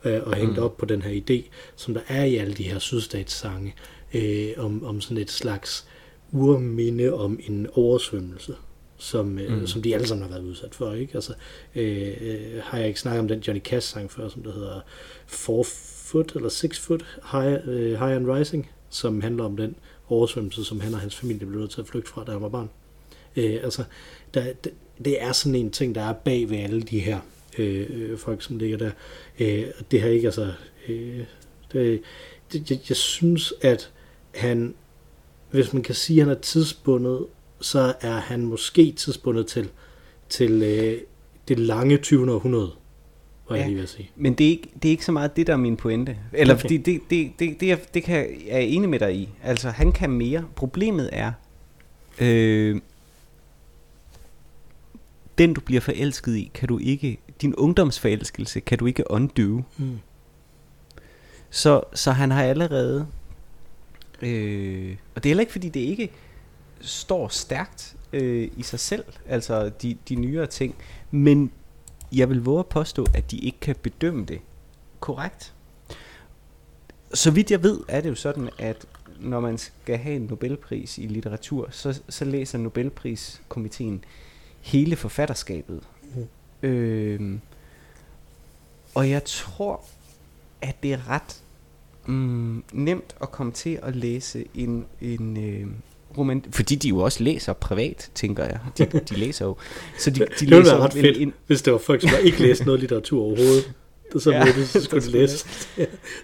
øh, og hængt Mm. op på den her idé, som der er i alle de her sydstatssange, øh, om, om sådan et slags urminde om en oversvømmelse, som, øh, Mm. mm. som de alle sammen har været udsat for, ikke? Altså, øh, øh, har jeg ikke snakket om den Johnny Cash sang før, som der hedder Four Foot eller Six Foot High, øh, High and Rising, som handler om den oversvømmelse, som han og hans familie blev nødt til at flygte fra, da han var barn. Øh, altså, der, der, det er sådan en ting, der er bag ved alle de her øh, øh folk, som ligger der. Øh, det har ikke, altså... Øh, det, det, jeg, jeg synes, at han, hvis man kan sige, at han er tidsbundet, så er han måske tidsbundet til, til øh, det lange 20. århundrede var ja, jeg lige ved at sige. Men det er, ikke, det er ikke så meget det, der er min pointe. Eller okay. fordi det, det, det, det, det, det kan, jeg er enig med dig i. Altså, han kan mere. Problemet er, øh, den du bliver forelsket i, kan du ikke, din ungdomsforelskelse kan du ikke undo. Mm. Så, så han har allerede, øh, og det er heller ikke fordi det ikke står stærkt øh, i sig selv, altså de, de nyere ting, men jeg vil våge at påstå, at de ikke kan bedømme det korrekt. Så vidt jeg ved, er det jo sådan, at når man skal have en Nobelpris i litteratur, så, så læser Nobelpriskomiteen hele forfatterskabet. Mm. Øh, og jeg tror, at det er ret mm, nemt at komme til at læse en, en øh, roman, fordi de jo også læser privat, tænker jeg. De, de læser jo. Så de, de det ville være ret fedt, en, hvis det var folk, som ikke læste noget litteratur overhovedet. Så, ja, det, så skulle de læse.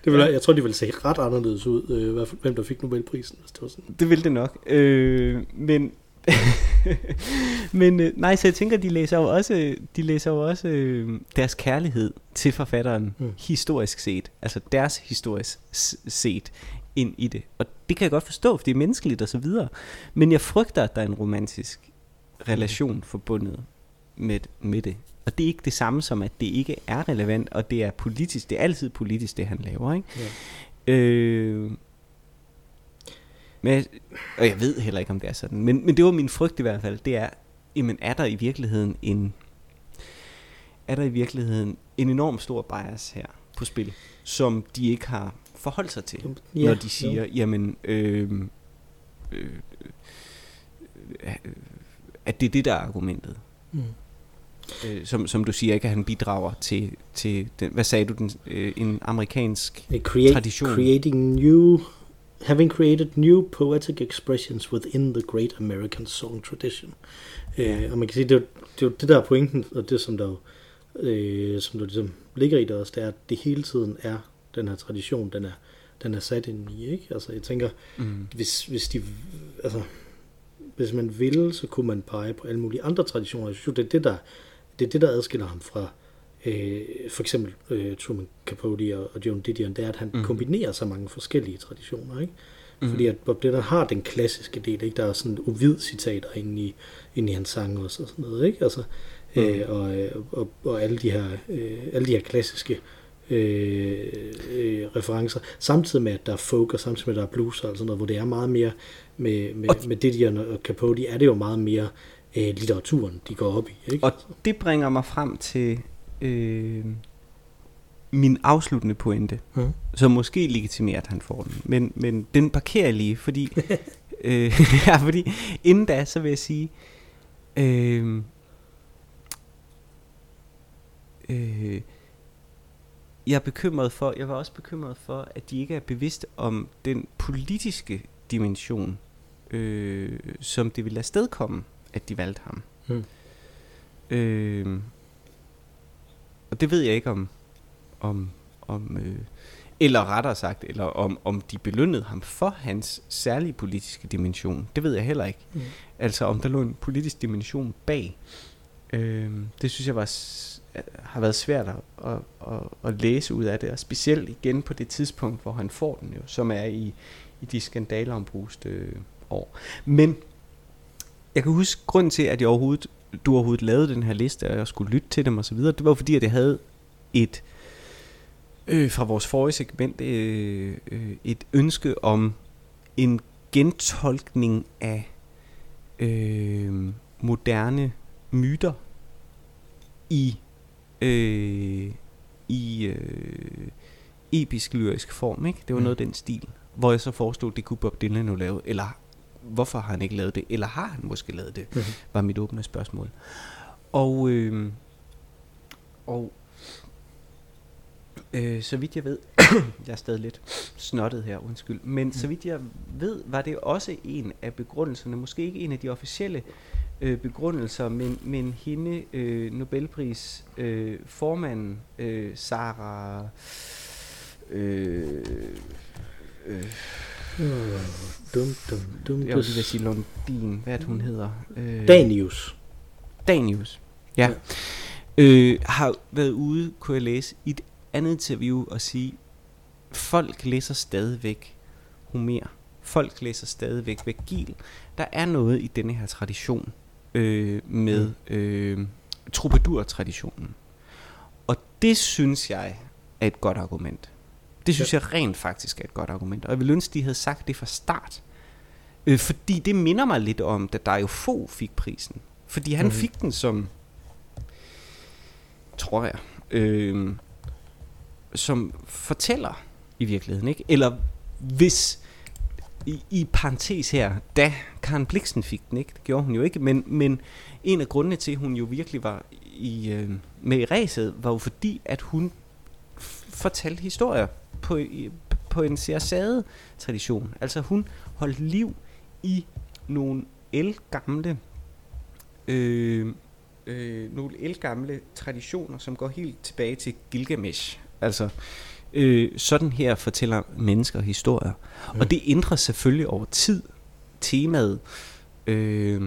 det ville, jeg tror, de ville se ret anderledes ud, øh, hvem der fik Nobelprisen. Hvis det, var sådan. det ville det nok. Øh, men men øh, nej, så jeg tænker, de læser jo også, de læser jo også øh, deres kærlighed til forfatteren mm. historisk set. Altså deres historisk set ind i det. Og det kan jeg godt forstå, for det er menneskeligt og så videre. Men jeg frygter, at der er en romantisk relation mm. forbundet med, med det. Og det er ikke det samme som, at det ikke er relevant, og det er politisk. Det er altid politisk, det han laver. Ikke? Ja. Øh, men, og jeg ved heller ikke, om det er sådan. Men, men det var min frygt i hvert fald. Det er, jamen er der i virkeligheden en, er der i virkeligheden en enorm stor bias her på spil, som de ikke har forholdt sig til, ja, når de siger, jo. jamen, øh, øh, øh, at det er det, der er argumentet. Mm. Øh, som, som du siger, ikke at han bidrager til, til den, hvad sagde du, den, øh, en amerikansk create, tradition. Creating new having created new poetic expressions within the great American song tradition. Øh, og man kan sige, det er, det er jo det der er pointen, og det som der øh, som der ligesom ligger i det også, det er, at det hele tiden er den her tradition, den er, den er sat ind i, ikke? Altså jeg tænker, mm. hvis, hvis de, altså, hvis man ville, så kunne man pege på alle mulige andre traditioner. Jeg synes det er det, der, det er det, der adskiller ham fra øh, for eksempel øh, Truman Capote og, og Joan Didion, det er, at han mm. kombinerer så mange forskellige traditioner, ikke? Mm. Fordi at Bob Dylan har den klassiske del, ikke? Der er sådan uvid citater inde i, inde i hans sange også, og sådan noget, ikke? Altså, mm. øh, og, og, og alle de her, øh, alle de her klassiske øh, øh, referencer, samtidig med, at der er folk, og samtidig med, at der er blues og sådan noget, hvor det er meget mere, med, med, med Didion og Capote, er det jo meget mere øh, litteraturen, de går op i. Ikke? Og det bringer mig frem til øh, min afsluttende pointe, mm. som måske legitimerer, at han får den. Men, men den parkerer jeg lige, fordi, øh, ja, fordi inden da, så vil jeg sige, øh, øh, jeg er bekymret for, jeg var også bekymret for, at de ikke er bevidste om den politiske dimension, øh, som det ville afstedkomme, at de valgte ham. Mm. Øh, og det ved jeg ikke om, om, om øh, eller rettere sagt, eller om, om de belønnede ham for hans særlige politiske dimension. Det ved jeg heller ikke. Mm. Altså om der lå en politisk dimension bag. Øh, det synes jeg var har været svært at, at, at, at læse ud af det, og specielt igen på det tidspunkt, hvor han får den jo, som er i, i de skandaler om øh, år. Men jeg kan huske, grund til, at jeg overhovedet du overhovedet lavede den her liste, og jeg skulle lytte til dem osv., det var fordi, at det havde et, øh, fra vores forrige segment, øh, øh, et ønske om en gentolkning af øh, moderne myter i øh, i øh, episk lyrisk form, ikke? Det var mm. noget af den stil, hvor jeg så forestod, at det kunne Bob Dylan jo lave, eller hvorfor har han ikke lavet det, eller har han måske lavet det, mm-hmm. var mit åbne spørgsmål. Og, øh, og øh, så vidt jeg ved, jeg er stadig lidt snottet her, undskyld, men mm. så vidt jeg ved, var det også en af begrundelserne, måske ikke en af de officielle øh, begrundelser, men, men hende, øh, Nobelpris øh, formanden, øh, Sarah... Øh, øh, Uh, dum, dum, dum. jeg vil sige Lundin, hvad det, hun hedder? Øh, Danius. Danius. Ja. ja. Øh, har været ude, kunne jeg læse, i et andet interview og sige, folk læser stadigvæk Homer. Folk læser stadigvæk Vergil. Der er noget i denne her tradition øh, med øh, troubadour-traditionen. Og det synes jeg er et godt argument. Det synes ja. jeg rent faktisk er et godt argument. Og jeg vil ønske, de havde sagt det fra start. Øh, fordi det minder mig lidt om, da Dario Fo fik prisen. Fordi han mm. fik den som, tror jeg, øh, som fortæller i virkeligheden, ikke? Eller hvis, i, i parentes her, da Karen Bliksen fik den, ikke? Det gjorde hun jo ikke, men, men en af grundene til, at hun jo virkelig var i, øh, med i ræset, var jo fordi, at hun fortalte historier på, på en sersade tradition. Altså hun holdt liv i nogle elgamle øh, øh, nogle elgamle traditioner, som går helt tilbage til Gilgamesh. Altså øh, sådan her fortæller mennesker historier. Mm. Og det ændrer selvfølgelig over tid temaet, øh,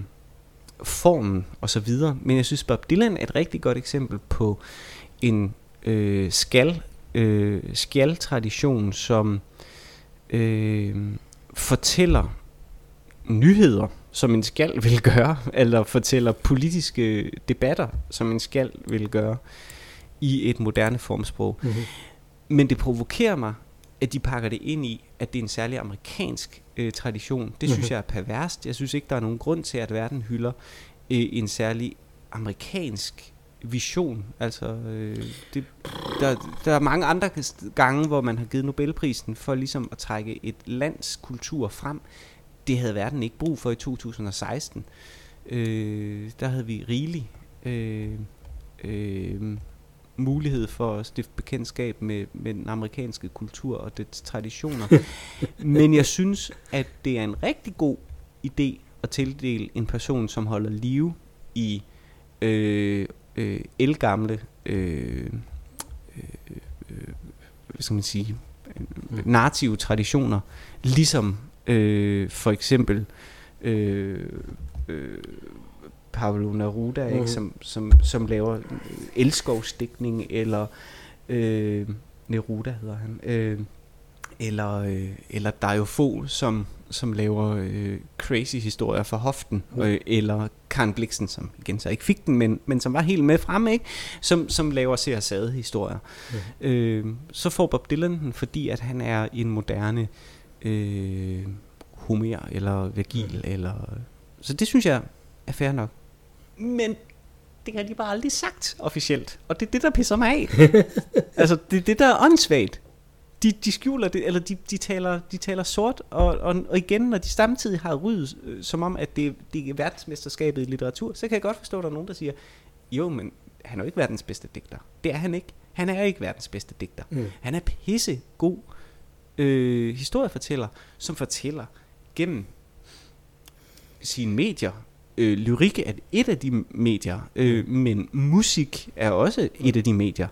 formen og så videre. Men jeg synes Bob Dylan er et rigtig godt eksempel på en øh, skal øh, skjaldtradition, som øh, fortæller nyheder, som en skal vil gøre, eller fortæller politiske debatter, som en skal vil gøre, i et moderne formsprog. Mm-hmm. Men det provokerer mig, at de pakker det ind i, at det er en særlig amerikansk øh, tradition. Det mm-hmm. synes jeg er perverst. Jeg synes ikke, der er nogen grund til, at verden hylder øh, en særlig amerikansk vision. Altså, øh, det, der, der er mange andre gange, hvor man har givet Nobelprisen for ligesom at trække et lands kultur frem. Det havde verden ikke brug for i 2016. Øh, der havde vi rigelig øh, øh, mulighed for at stifte bekendtskab med, med den amerikanske kultur og dets traditioner. Men jeg synes, at det er en rigtig god idé at tildele en person, som holder live i øh, øh, elgamle øh, øh, øh, hvad skal man sige mm. narrative traditioner, ligesom øh, for eksempel øh, øh, Pablo Neruda, mm. ikke, som, som, som laver elskovstikning, eller øh, Neruda hedder han, øh, eller, øh, eller Dario Fo, som som laver øh, crazy historier for hoften, øh, eller Karen Bliksen, som igen så ikke fik den, men, men som var helt med fremme, ikke? Som, som laver ser sade historier. Mm. Øh, så får Bob Dylan den, fordi at han er en moderne øh, Homer, eller Virgil, mm. eller... Så det synes jeg er fair nok. Men det har de bare aldrig sagt officielt, og det er det, der pisser mig af. altså, det er det, der er åndssvagt de, de skjuler det, eller de, de, taler, de taler sort, og, og, og igen, når de samtidig har ryddet, øh, som om, at det, det er verdensmesterskabet i litteratur, så kan jeg godt forstå, at der er nogen, der siger, jo, men han er jo ikke verdens bedste digter. Det er han ikke. Han er ikke verdens bedste digter. Mm. Han er pisse god øh, historiefortæller, som fortæller gennem sine medier. Øh, lyrik er et af de medier, øh, men musik er også et af de medier.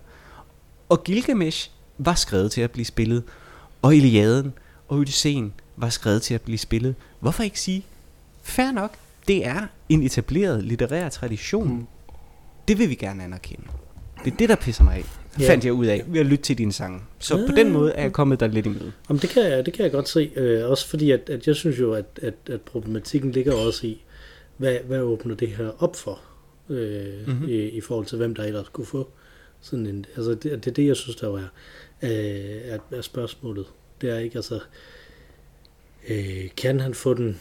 Og Gilgamesh var skrevet til at blive spillet, og Iliaden og Odysseen var skrevet til at blive spillet. Hvorfor ikke sige, fair nok, det er en etableret litterær tradition. Mm. Det vil vi gerne anerkende. Det er det, der pisser mig af. Yeah. fandt jeg ud af ved at lytte til dine sange. Så ja. på den måde er jeg kommet der lidt imod. Jamen, det, kan jeg, det kan jeg godt se. Øh, også fordi, at, at jeg synes jo, at, at, at problematikken ligger også i, hvad, hvad åbner det her op for, øh, mm-hmm. i, i forhold til, hvem der ellers kunne få sådan en... Altså, det, det er det, jeg synes, der er, er, er spørgsmålet. Det er ikke, altså... Øh, kan han få den,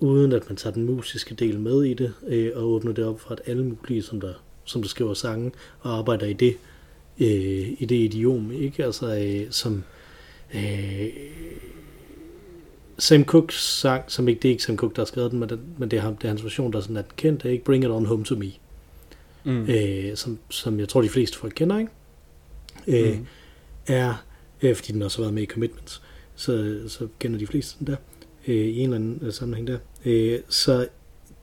uden at man tager den musiske del med i det, øh, og åbner det op for, at alle mulige, som der, som der skriver sange, og arbejder i det, øh, i det idiom, ikke? Altså, øh, som... Øh, Sam Cooks sang, som ikke det er ikke Sam Cooke, der har skrevet den, men det, men det, er, ham, det er hans version, der er sådan at kendt, ikke? Bring It On Home To Me. Mm. Øh, som, som jeg tror, de fleste folk kender, ikke? Øh, mm er, øh, fordi den også har været med i Commitments, så, så kender de fleste den der, øh, i en eller anden øh, sammenhæng der. Øh, så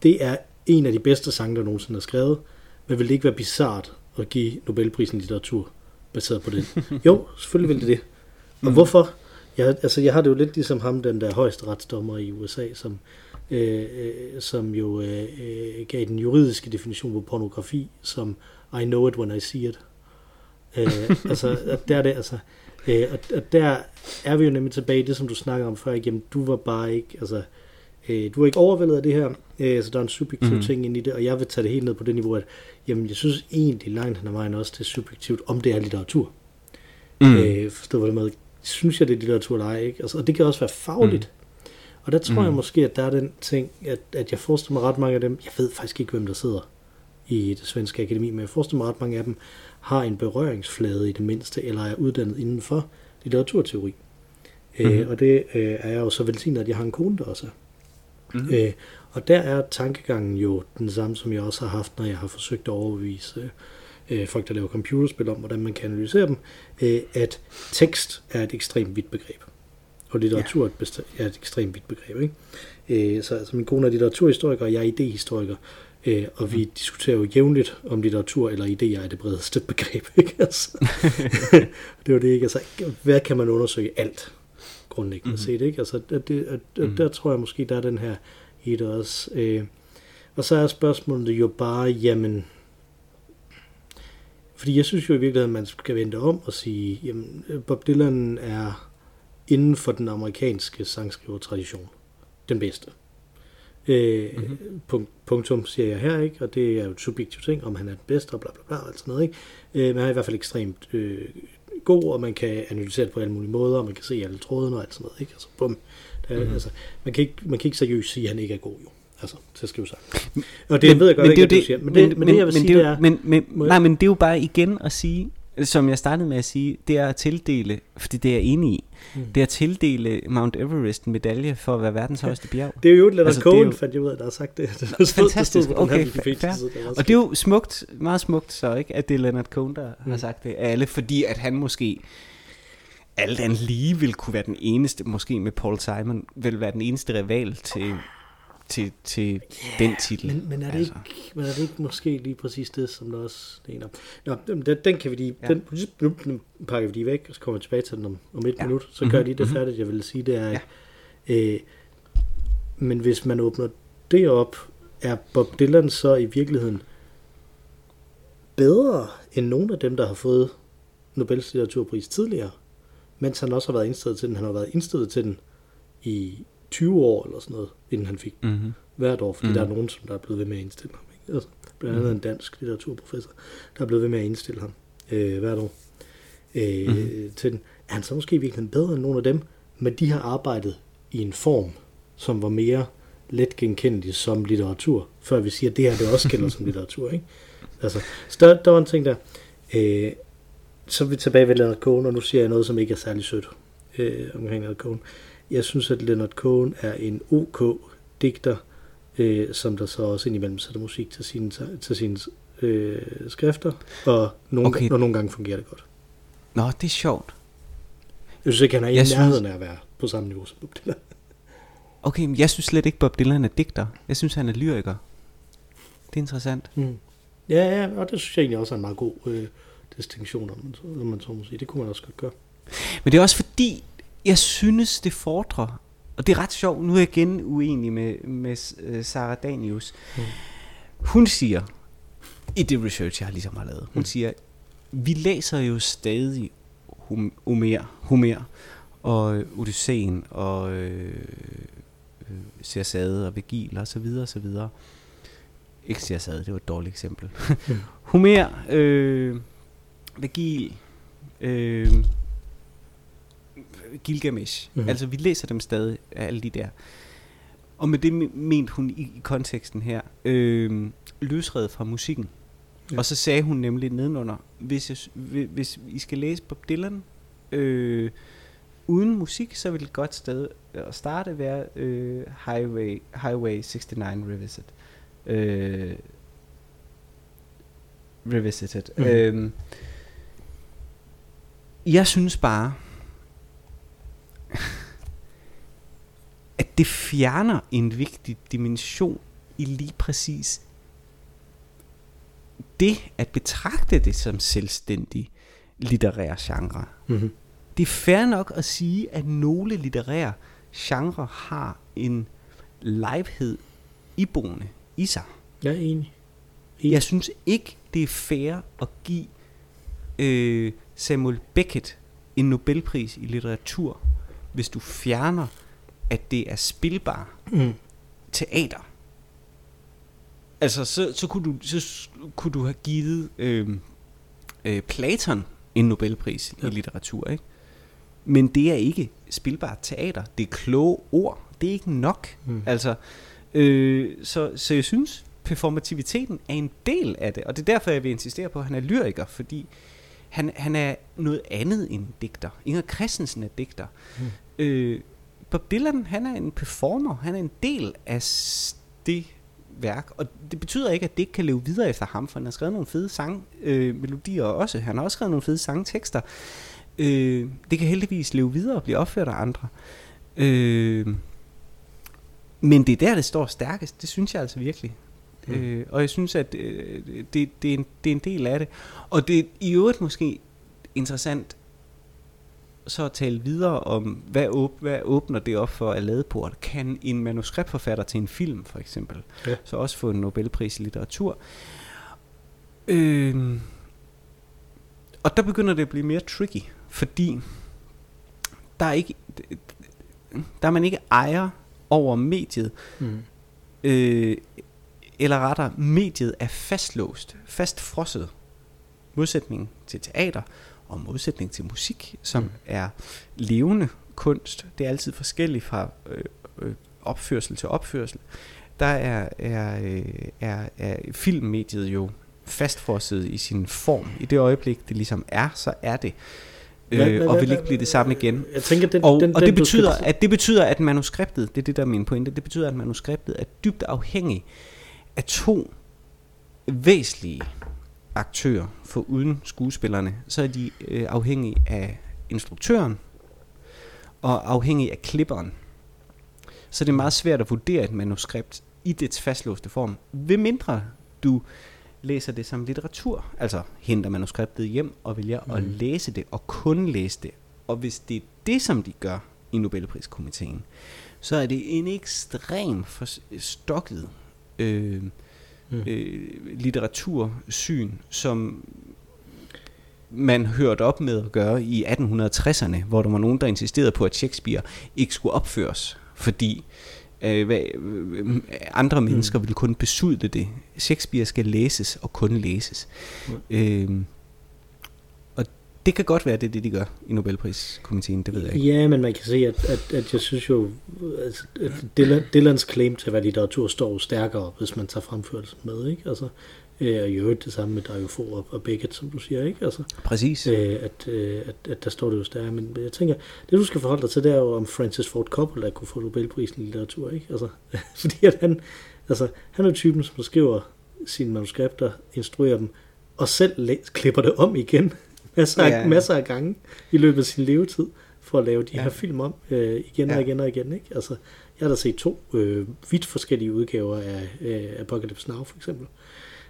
det er en af de bedste sange, der nogensinde er skrevet, men vil det ikke være bizart at give Nobelprisen i litteratur baseret på det? jo, selvfølgelig vil det det. Og mm. hvorfor? Jeg, altså, jeg har det jo lidt ligesom ham, den der højesteretsdommer i USA, som, øh, øh, som jo øh, øh, gav den juridiske definition på pornografi, som I know it when I see it. Øh, altså, der er det, altså, øh, og, og der er vi jo nemlig tilbage i det, som du snakker om før, jamen, du var bare ikke, altså, øh, du var ikke overvældet af det her, øh, så der er en subjektiv mm. ting ind i det, og jeg vil tage det helt ned på det niveau, at jamen, jeg synes egentlig langt hen ad vejen også, det er subjektivt, om det er litteratur. Mm. Øh, forstår du, hvad med, synes jeg, det er litteratur eller ej, ikke? Altså, og det kan også være fagligt. Mm. Og der tror mm. jeg måske, at der er den ting, at, at jeg forestiller mig ret mange af dem, jeg ved faktisk ikke, hvem der sidder i det svenske akademi, men jeg forestiller mig ret mange af dem, har en berøringsflade i det mindste, eller er uddannet inden for litteraturteori. Mm. Øh, og det øh, er jeg jo så velsignet, at jeg har en kone, der også er. Mm. Øh, og der er tankegangen jo den samme, som jeg også har haft, når jeg har forsøgt at overbevise øh, folk, der laver computerspil om, hvordan man kan analysere dem, øh, at tekst er et ekstremt vidt begreb. Og litteratur ja. er et ekstremt vidt begreb. Ikke? Øh, så altså, min kone er litteraturhistoriker, og jeg er idehistoriker. Øh, og vi diskuterer jo jævnligt om litteratur eller idéer er det bredeste begreb. Ikke? Altså, det var det ikke. Altså, hvad kan man undersøge? Alt grundlæggende mm-hmm. set. Ikke? Altså, det, at mm-hmm. Der tror jeg måske, der er den her i det også. Øh, og så er spørgsmålet jo bare, jamen, fordi jeg synes jo i virkeligheden, at man skal vente om og sige, jamen, Bob Dylan er inden for den amerikanske sangskrivertradition den bedste. Øh, mm-hmm. punkt, punktum siger jeg her, ikke? og det er jo et subjektivt ting, om han er den bedste, og bla bla bla, og sådan noget. Ikke? Øh, men han er i hvert fald ekstremt øh, god, og man kan analysere det på alle mulige måder, og man kan se alle trådene og alt sådan noget. Ikke? Altså, bum. Der, mm-hmm. altså, man, kan ikke, man kan ikke seriøst sige, at han ikke er god, jo. Altså, til at skrive sang. Og det men, ved jeg godt men ikke, det, at du siger. Men det, men, men det jeg vil men, sige, det er... Men, men, nej, men det er jo bare igen at sige, som jeg startede med at sige, det er at tildele, fordi det er jeg enig i, mm. det er at tildele Mount Everest en medalje for at være verdens højeste bjerg. Det er jo Leonard altså, Cohen, jo... fandt jeg ud af, der har sagt det. det stod, fantastisk, det okay, fair. Og det er jo smukt, meget smukt så, ikke, at det er Leonard Cohen, der mm. har sagt det alle, fordi at han måske alt andet lige vil kunne være den eneste, måske med Paul Simon, vil være den eneste rival til til, til yeah, den titel. Men, men, er det altså. ikke, men er det ikke måske lige præcis det, som der også ligner? Nå, den, den kan vi lige, ja. den, nu, nu pakker vi lige væk, og så kommer vi tilbage til den om, om et ja. minut. Så gør jeg lige det mm-hmm. færdigt, jeg vil sige, det er, ja. øh, men hvis man åbner det op, er Bob Dylan så i virkeligheden bedre end nogle af dem, der har fået Nobels litteraturpris tidligere, mens han også har været indstillet til den. Han har været indstillet til den i 20 år eller sådan noget, inden han fik mm-hmm. hvert år, fordi mm-hmm. der er nogen, som der er blevet ved med at indstille ham. Ikke? Altså, blandt andet mm-hmm. en dansk litteraturprofessor, der er blevet ved med at indstille ham øh, hvert år øh, mm-hmm. til den. Er han så måske virkelig bedre end nogle af dem, men de har arbejdet i en form, som var mere let genkendelig som litteratur, før vi siger, at det her det også gælder som litteratur. Ikke? Altså, så der, der var en ting der. Øh, så er vi tilbage ved Leonard Cohen, og nu siger jeg noget, som ikke er særlig sødt øh, omkring Leonard Cohen. Jeg synes, at Leonard Cohen er en OK digter, øh, som der så også indimellem sætter musik til sine, til sine øh, skrifter, og nogle, okay. og nogle gange fungerer det godt. Nå, det er sjovt. Jeg synes ikke, han er i nærheden synes... af at være på samme niveau som Bob Dylan. Okay, men jeg synes slet ikke, Bob Dylan er digter. Jeg synes, han er lyriker. Det er interessant. Mm. Ja, ja, og det synes jeg egentlig også er en meget god øh, distinktion, om man, om man så må sige. Det kunne man også godt gøre. Men det er også fordi, jeg synes, det fordrer, og det er ret sjovt, nu er jeg igen uenig med, med uh, Sarah Danius. Mm. Hun siger, i det research, jeg ligesom har lavet, hun mm. siger, vi læser jo stadig Homer, Homer og Odysseen og øh, øh, Cersade og Vigil og så videre og så videre. Ikke Cersade, det var et dårligt eksempel. Mm. Homer, øh, Vigil, øh, Gilgamesh. Mm-hmm. Altså, vi læser dem stadig, alle de der. Og med det mente hun i, i konteksten her, øh, løsredet fra musikken. Ja. Og så sagde hun nemlig nedenunder, hvis, jeg, hvis I skal læse Bob Dylan øh, uden musik, så vil det godt sted at starte være øh, Highway, Highway 69 Revisited. Øh, revisited. Mm. Øh, jeg synes bare, at det fjerner en vigtig dimension i lige præcis det at betragte det som selvstændig litterær genre. Mm-hmm. Det er fair nok at sige, at nogle litterære genre har en livehed iboende i sig. Jeg er enig. Jeg synes ikke, det er fair at give øh, Samuel Beckett en Nobelpris i litteratur, hvis du fjerner, at det er spilbar Mm. teater. Altså, så, så, kunne, du, så kunne du have givet øh, øh, Platon en Nobelpris. Ja. i litteratur, ikke? Men det er ikke spilbart teater. Det er kloge ord. Det er ikke nok. Mm. Altså, øh, så, så jeg synes, performativiteten er en del af det. Og det er derfor, jeg vil insistere på, at han er lyriker, fordi han, han er noget andet end digter. Inger Christensen er digter. Mm. Øh, Bob Dylan, han er en performer. Han er en del af det værk. Og det betyder ikke, at det ikke kan leve videre efter ham, for han har skrevet nogle fede sangmelodier øh, melodier også. Han har også skrevet nogle fede sangtekster. Øh, det kan heldigvis leve videre og blive opført af andre. Øh, men det er der, det står stærkest. Det synes jeg altså virkelig. Mm. Øh, og jeg synes, at øh, det, det, er en, det er en del af det. Og det er i øvrigt måske interessant så at tale videre om, hvad, åb, hvad åbner det op for at lade på? Kan en manuskriptforfatter til en film, for eksempel, Ja. så også få en Nobelpris i litteratur? Øh, og der begynder det at blive mere tricky, fordi der er ikke, der er man ikke ejer over mediet, Mm. øh, eller rettere, mediet er fastlåst, fastfrosset. Modsætning til teater og modsætning til musik, som Mm. er levende kunst. Det er altid forskelligt fra øh, øh, opførsel til opførsel. Der er, er, øh, er, er filmmediet jo fastfrosset i sin form. I det øjeblik, det ligesom er, så er det. Hvad- Øh, hvad- og vil hvad- ikke blive det samme igen. Jeg tænker, den, Og, den, og det du skal- betyder, at det betyder, at manuskriptet, det er det, der er min pointe, det betyder, at manuskriptet er dybt afhængig af to væsentlige aktører, for uden skuespillerne, så er de øh, afhængige af instruktøren og afhængige af klipperen. Så det er meget svært at vurdere et manuskript i dets fastlåste form, ved mindre du læser det som litteratur, altså henter manuskriptet hjem og vælger mm. at læse det og kun læse det. Og hvis det er det, som de gør i Nobelpriskomiteen, så er det en ekstrem forstokket øh, Mm. øh, litteratursyn, som man hørte op med at gøre i 1860'erne, hvor der var nogen, der insisterede på, at Shakespeare ikke skulle opføres, fordi øh, hvad, øh, andre Mm. mennesker ville kun besudle det. Shakespeare skal læses og kun læses. Mm. Øh, det kan godt være, det er det, de gør i Nobelpriskomiteen, det ved jeg ikke. Ja, men man kan se, at, at, at jeg synes jo, altså, at Dylan, Dylans claim til at være litteratur står stærkere, hvis man tager fremførelsen med, ikke? Altså, øh, og i øvrigt det samme med Dario og, og Beckett, som du siger, ikke? Altså, Præcis. øh, at, øh, at, at der står det jo stærkere, men jeg tænker, det du skal forholde dig til, det er jo, om Francis Ford Coppola kunne få Nobelprisen i litteratur, ikke? Altså, fordi at han, altså, han er typen, som skriver sine manuskripter, instruerer dem, og selv læ- klipper det om igen, masser, Ja. af, masser af gange i løbet af sin levetid, for at lave de Ja. her film om øh, igen og Ja. igen og igen. Ikke? Altså, jeg har da set to øh, vidt forskellige udgaver af øh, Apocalypse Now, for eksempel.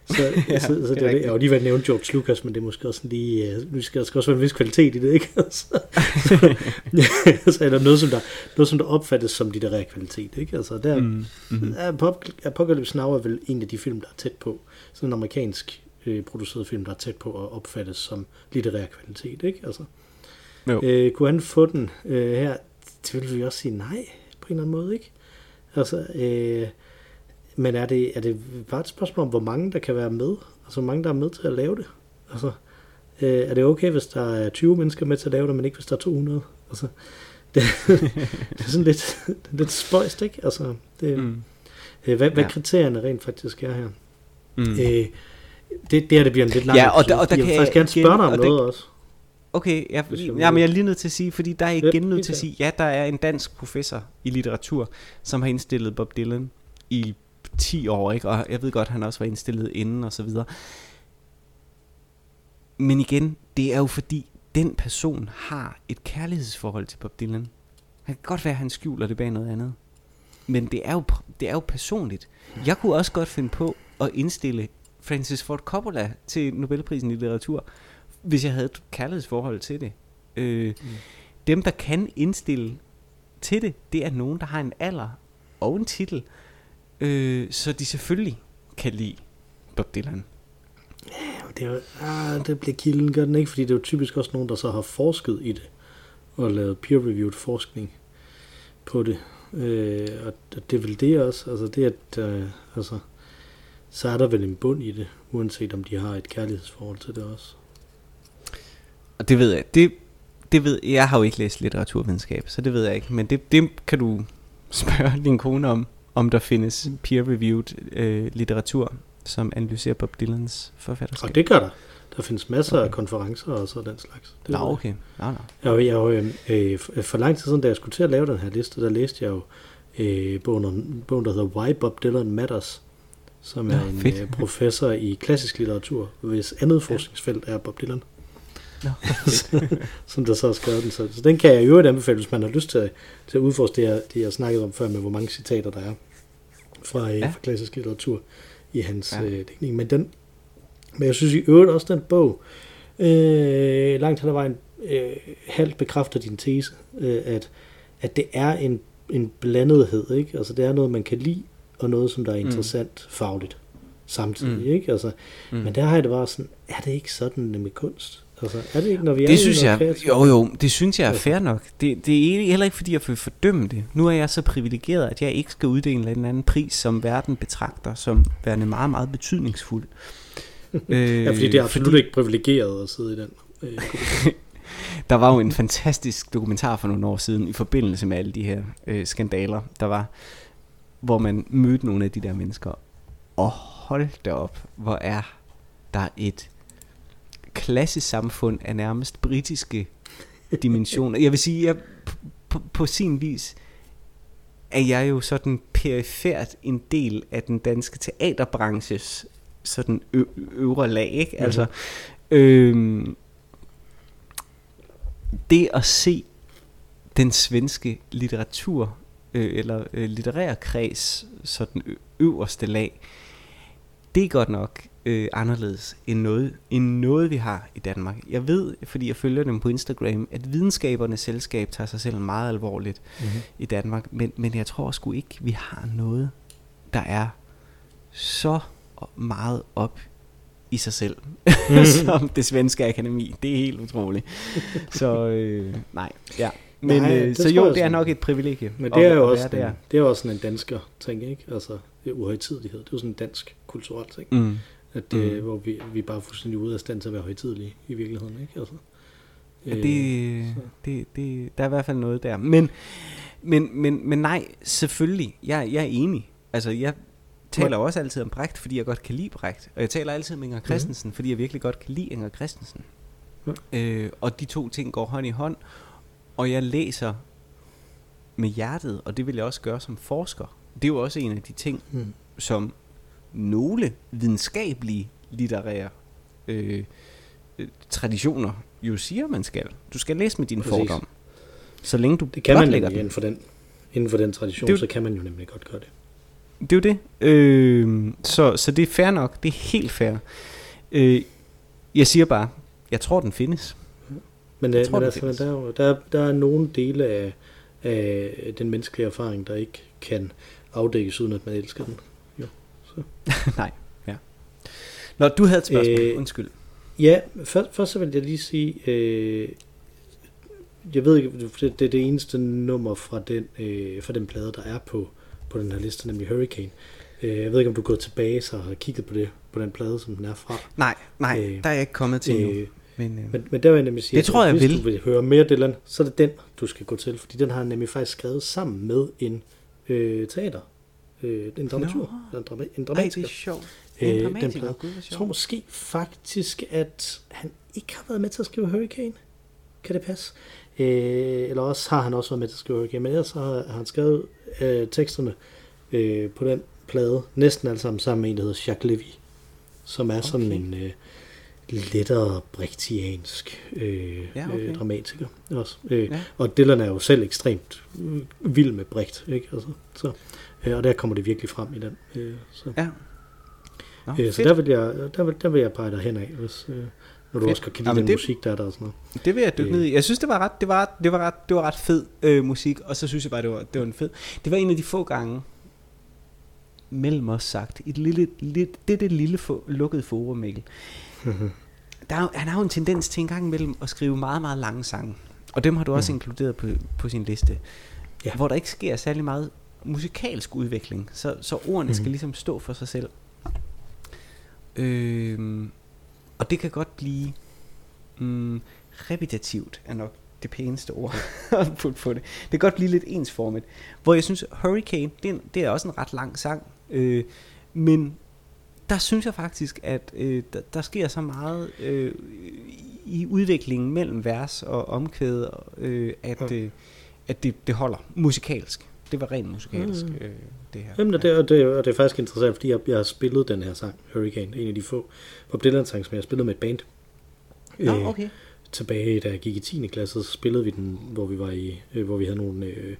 Så, Ja, ja, så, så det er det, det, rigtigt. jeg har jo lige været nævnt George Lucas, men det er måske også lige, øh, nu skal der skal også være en vis kvalitet i det, ikke? så, så, så er der noget, som der, noget, som der opfattes som litterær kvalitet, ikke? Altså, der, Mm, mm. Apop- Apocalypse Now er vel en af de film, der er tæt på. Sådan en amerikansk øh, produceret film, der er tæt på at opfattes som litterær kvalitet, ikke? Altså, Jo. øh, kunne han få den øh, her? Det vil vi også sige nej, på en eller anden måde, ikke? Altså, øh, men er det, er det bare et spørgsmål om, hvor mange der kan være med? Altså, hvor mange der er med til at lave det? Altså, øh, er det okay, hvis der er 20 mennesker med til at lave det, men ikke hvis der er 200? Altså, det, det er sådan lidt, lidt spøjst, ikke? Altså, det. Mm. øh, hvad, hvad Ja. kriterierne rent faktisk er her? Mm. Øh, det, det her, det bliver en lidt lang Ja, og der- og der fordi kan jeg jeg faktisk gerne spørge dig om og der- noget også. Okay, jeg ja, men jeg er lige nødt til at sige, fordi der er jeg igen nødt helt til at sige, ja, der er en dansk professor i litteratur, som har indstillet Bob Dylan i 10 år, ikke? og jeg ved godt, han også var indstillet inden og så videre. Men igen, det er jo fordi, den person har et kærlighedsforhold til Bob Dylan. Han kan godt være, at han skjuler det bag noget andet. men det er, jo, det er jo personligt. Jeg kunne også godt finde på at indstille Francis Ford Coppola til Nobelprisen i litteratur, hvis jeg havde et kærlighedsforhold til det. Øh, mm. Dem, der kan indstille til det, det er nogen, der har en alder og en titel, øh, så de selvfølgelig kan lide Bob Dylan. Ja, det, er, jo, ah, det bliver kilden, gør den ikke, fordi det er jo typisk også nogen, der så har forsket i det, og lavet peer-reviewed forskning på det. Øh, og det er vel det også, altså det at, øh, altså, så er der vel en bund i det, uanset om de har et kærlighedsforhold til det også. Og det ved jeg, det, det ved jeg har jo ikke læst litteraturvidenskab, så det ved jeg ikke, men det, det kan du spørge din kone om, om der findes peer-reviewed øh, litteratur, som analyserer Bob Dylans forfatterskab. Og det gør der. Der findes masser okay. af konferencer og så den slags. Det Nå, okay. Nå, nå. Jeg, jeg, øh, for lang tid siden, da jeg skulle til at lave den her liste, der læste jeg jo øh, bogen, bogen, der hedder Why Bob Dylan Matters, som er Nå, en fedt. øh, professor i klassisk litteratur, hvis andet forskningsfelt er Bob Dylan. Nå, som der så har skrevet den. Så, så den kan jeg i øvrigt anbefale, hvis man har lyst til, til at udforske det, jeg, det, jeg snakkede om før, med hvor mange citater der er fra, øh, ja. fra klassisk litteratur i hans ja. øh, dækning. Men, den, men jeg synes i øvrigt også, den bog øh, langt hen ad vejen øh, halvt bekræfter din tese, øh, at, at det er en, en blandethed. Ikke? Altså det er noget, man kan lide, og noget, som der er mm. interessant mm. fagligt samtidig. Mm. Ikke? Altså, mm. Men der har jeg det bare sådan, er det ikke sådan med kunst? Altså, er det ikke, når vi det er synes jeg, Jo, jo, det synes jeg er fair nok. Det, det er heller ikke, fordi jeg vil fordømme det. Nu er jeg så privilegeret, at jeg ikke skal uddele en anden pris, som verden betragter som værende meget, meget betydningsfuld. øh, ja, fordi det er absolut fordi... ikke privilegeret at sidde i den. Øh, der var jo en fantastisk dokumentar for nogle år siden, i forbindelse med alle de her øh, skandaler, der var, hvor man mødte nogle af de der mennesker. Og hold da op, hvor er der et klassesamfund af nærmest britiske dimensioner. Jeg vil sige, jeg på, på sin vis er jeg jo sådan perifært en del af den danske teaterbranches sådan ø- øvre lag, ikke? Mm-hmm. Altså, øhm, det at se den svenske litteratur øh, eller øh, litterær kreds sådan ø- øverste lag, det er godt nok øh, anderledes end noget, end noget, vi har i Danmark. Jeg ved, fordi jeg følger dem på Instagram, at videnskabernes selskab tager sig selv meget alvorligt mm-hmm. i Danmark, men, men jeg tror sgu ikke, vi har noget, der er så meget op i sig selv, mm. som det svenske akademi. Det er helt utroligt. Så øh, nej, ja. Men nej, øh, så jo, det er nok et privilegie. Men det er jo også, en, det er også sådan en dansker ting, ikke? Altså, det uhøjtidighed. Det er jo sådan en dansk kulturel ting. Mm. At det, mm. Hvor vi, vi er bare fuldstændig ude af stand til at være højtidelige i virkeligheden, ikke? Altså, ja, det, øh, det, det, der er i hvert fald noget der. Men, men, men, men nej, selvfølgelig, jeg, jeg er enig. Altså, jeg taler også altid om Brecht, fordi jeg godt kan lide Brecht. Og jeg taler altid om Inger. Christensen, mm. fordi jeg virkelig godt kan lide Inger Christensen. Mm. Øh, og de to ting går hånd i hånd. Og jeg læser med hjertet, og det vil jeg også gøre som forsker. Det er jo også en af de ting, mm. som nogle videnskabelige litterære øh, øh, traditioner jo siger, man skal. Du skal læse med din fordom. Så længe du det kan man lægger inden for den, inden for den tradition, det, så kan man jo nemlig godt gøre det. Det er jo det. Øh, så, så det er fair nok. Det er helt fair. Øh, jeg siger bare, jeg tror, den findes. Men, jeg tror, men altså, der, er der, der er nogle dele af, af den menneskelige erfaring, der ikke kan afdækkes, uden at man elsker den. Jo, så. Nej, ja. Når du havde et spørgsmål, øh, undskyld. Ja, først, først så vil jeg lige sige, øh, jeg ved ikke, det, det er det eneste nummer fra den, øh, fra den plade, der er på, på den her liste, nemlig Hurricane. Øh, jeg ved ikke, om du er gået tilbage så har kigget på det på den plade, som den er fra. Nej, nej, øh, der er jeg ikke kommet til øh, nu. Men, øh, men, men der vil jeg nemlig sige, det tror jeg, hvis vil. du vil høre mere Dylan, så er det den, du skal gå til, fordi den har han nemlig faktisk skrevet sammen med en øh, teater, øh, en dramatur, no. en, drama, en dramatiker. Ej, det er sjovt. En øh, dramatiker, den Jeg tror måske faktisk, at han ikke har været med til at skrive Hurricane. Kan det passe? Øh, eller også har han også været med til at skrive Hurricane, men ellers har han skrevet øh, teksterne øh, på den plade, næsten alle sammen sammen med en, der hedder Jacques Levy, som er okay. sådan en øh, lettere brechtiansk øh, Ja, ja, okay. øh, dramatiker også. Øh, Ja. ja. Og Dylan er jo selv ekstremt øh, vild med Brecht, ikke? Altså, så, øh, og der kommer det virkelig frem i den. Øh, så Ja. Nå, øh, så fedt. der vil, jeg, der, vil, der vil jeg pege dig hen af, hvis, øh, når du Fedt. også kan lide Jamen, den det- musik, der er der og sådan noget. Det vil jeg dykke Øh. ned i. Jeg synes, det var ret, det var det var ret, det var ret fed øh, musik, og så synes jeg bare, det var, det var en fed. Det var en af de få gange mellem os sagt, et lille, lidt, det er det lille lukkede forum, Mikkel. Der er, han har jo en tendens til en gang imellem at skrive meget, meget lange sange. Og dem har du også Mhm. inkluderet på, på sin liste. Ja. Hvor der ikke sker særlig meget musikalsk udvikling. Så, så ordene Mhm. skal ligesom stå for sig selv. Øhm, og det kan godt blive mm, repetitivt, er nok det pæneste ord at putte på det. Det kan godt blive lidt ensformigt. Hvor jeg synes, Hurricane, det er, det er også en ret lang sang. Øh, men der synes jeg faktisk, at øh, der, der sker så meget øh, i udviklingen mellem vers og omkvæd, øh, at, øh, at det, det holder musikalsk. Det var rent musikalsk, Mm. øh, det her. Jamen, og det, og det, og det er faktisk interessant, fordi jeg, jeg har spillet den her sang, Hurricane, en af de få Bob Dylan sang, som jeg har spillet med et band. Nå, Øh, okay. tilbage, da jeg gik i 10. klasse, så spillede vi den, hvor vi var i, øh, hvor vi havde nogle, øh,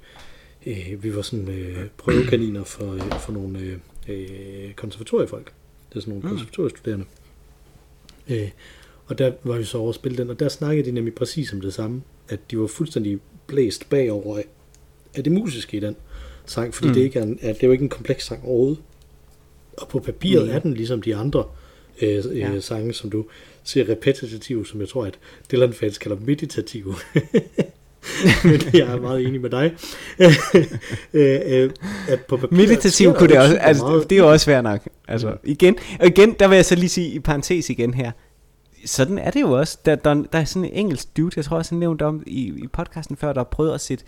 øh, vi var sådan øh, prøvekaniner for, øh, for nogle øh, øh, konservatoriefolk. Det er sådan nogle Mm. konservatoriestuderende. Øh, og der var vi så over at den, og der snakkede de nemlig præcis om det samme, at de var fuldstændig blæst bagover af, det musiske i den sang, fordi Mm. det, ikke er en, at det er jo ikke en kompleks sang overhovedet. Og på papiret Mm. er den ligesom de andre øh, øh, Ja. sange, som du siger repetitive, som jeg tror, at Dylan-fans kalder meditative. Men jeg er meget enig med dig. øh, øh, at på papiret Meditativ kunne det også, altså, meget. det er jo også svært nok. Altså, Mm. igen, og igen, der vil jeg så lige sige i parentes igen her, sådan er det jo også. Der, der, der er sådan en engelsk dude, jeg tror også, jeg nævnte om i, i podcasten før, der har prøvet at sætte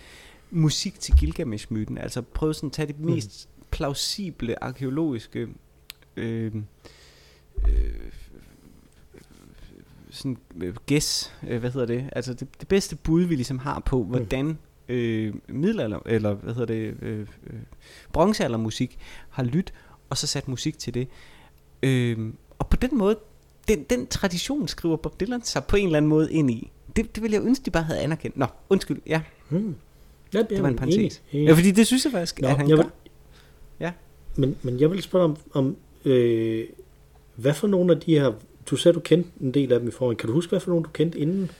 musik til Gilgamesh-myten, altså prøvet sådan at tage det Mm. mest plausible arkeologiske øh, øh, sådan øh, gæs, øh, hvad hedder det, altså det, det bedste bud, vi ligesom har på, hvordan øh, middelalder, eller hvad hedder det, øh, øh, bronzealdermusik har lyttet, og så sat musik til det. Øh, og på den måde, den, den tradition skriver Bob Dylan sig på en eller anden måde ind i. Det, det ville jeg ønske, de bare havde anerkendt. Nå, undskyld, ja, Hmm. Ja, det var en parentes. Enig, enig. Ja, fordi det synes jeg faktisk, Nå, at han jeg vil, Ja. Men, men jeg vil spørge om, om øh, hvad for nogle af de her, du sagde, du kendte en del af dem i forvejen. Kan du huske, hvad for nogle du kendte inden?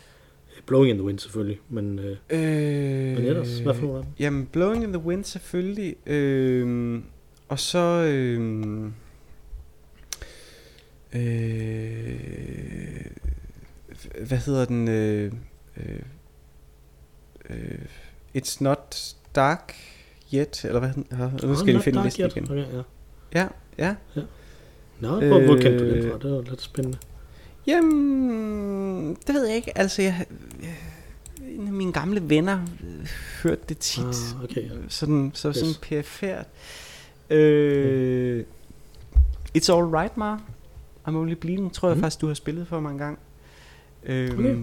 Blowing in the Wind selvfølgelig, men, øh, Øh, men ellers, hvad for nogle af dem? Jamen, Blowing in the Wind selvfølgelig. Øh, og så... Øh, øh, hvad hedder den? Øh, øh, øh, It's not dark yet, eller hvad den hedder? Nu skal jeg finde listen igen. Okay, ja. Ja, ja. Nå, hvor, hvor kendte du den Øh, fra? Det var lidt spændende. Jamen, det ved jeg ikke. Altså, jeg, jeg, en af mine gamle venner øh, hørte det tit. Ah, okay, ja. Sådan, så sådan Yes. perifært. Øh, It's All Right, Mar. I'm Only Bleeding, tror jeg Mhm. faktisk, du har spillet for mig en gang. Øh, Okay.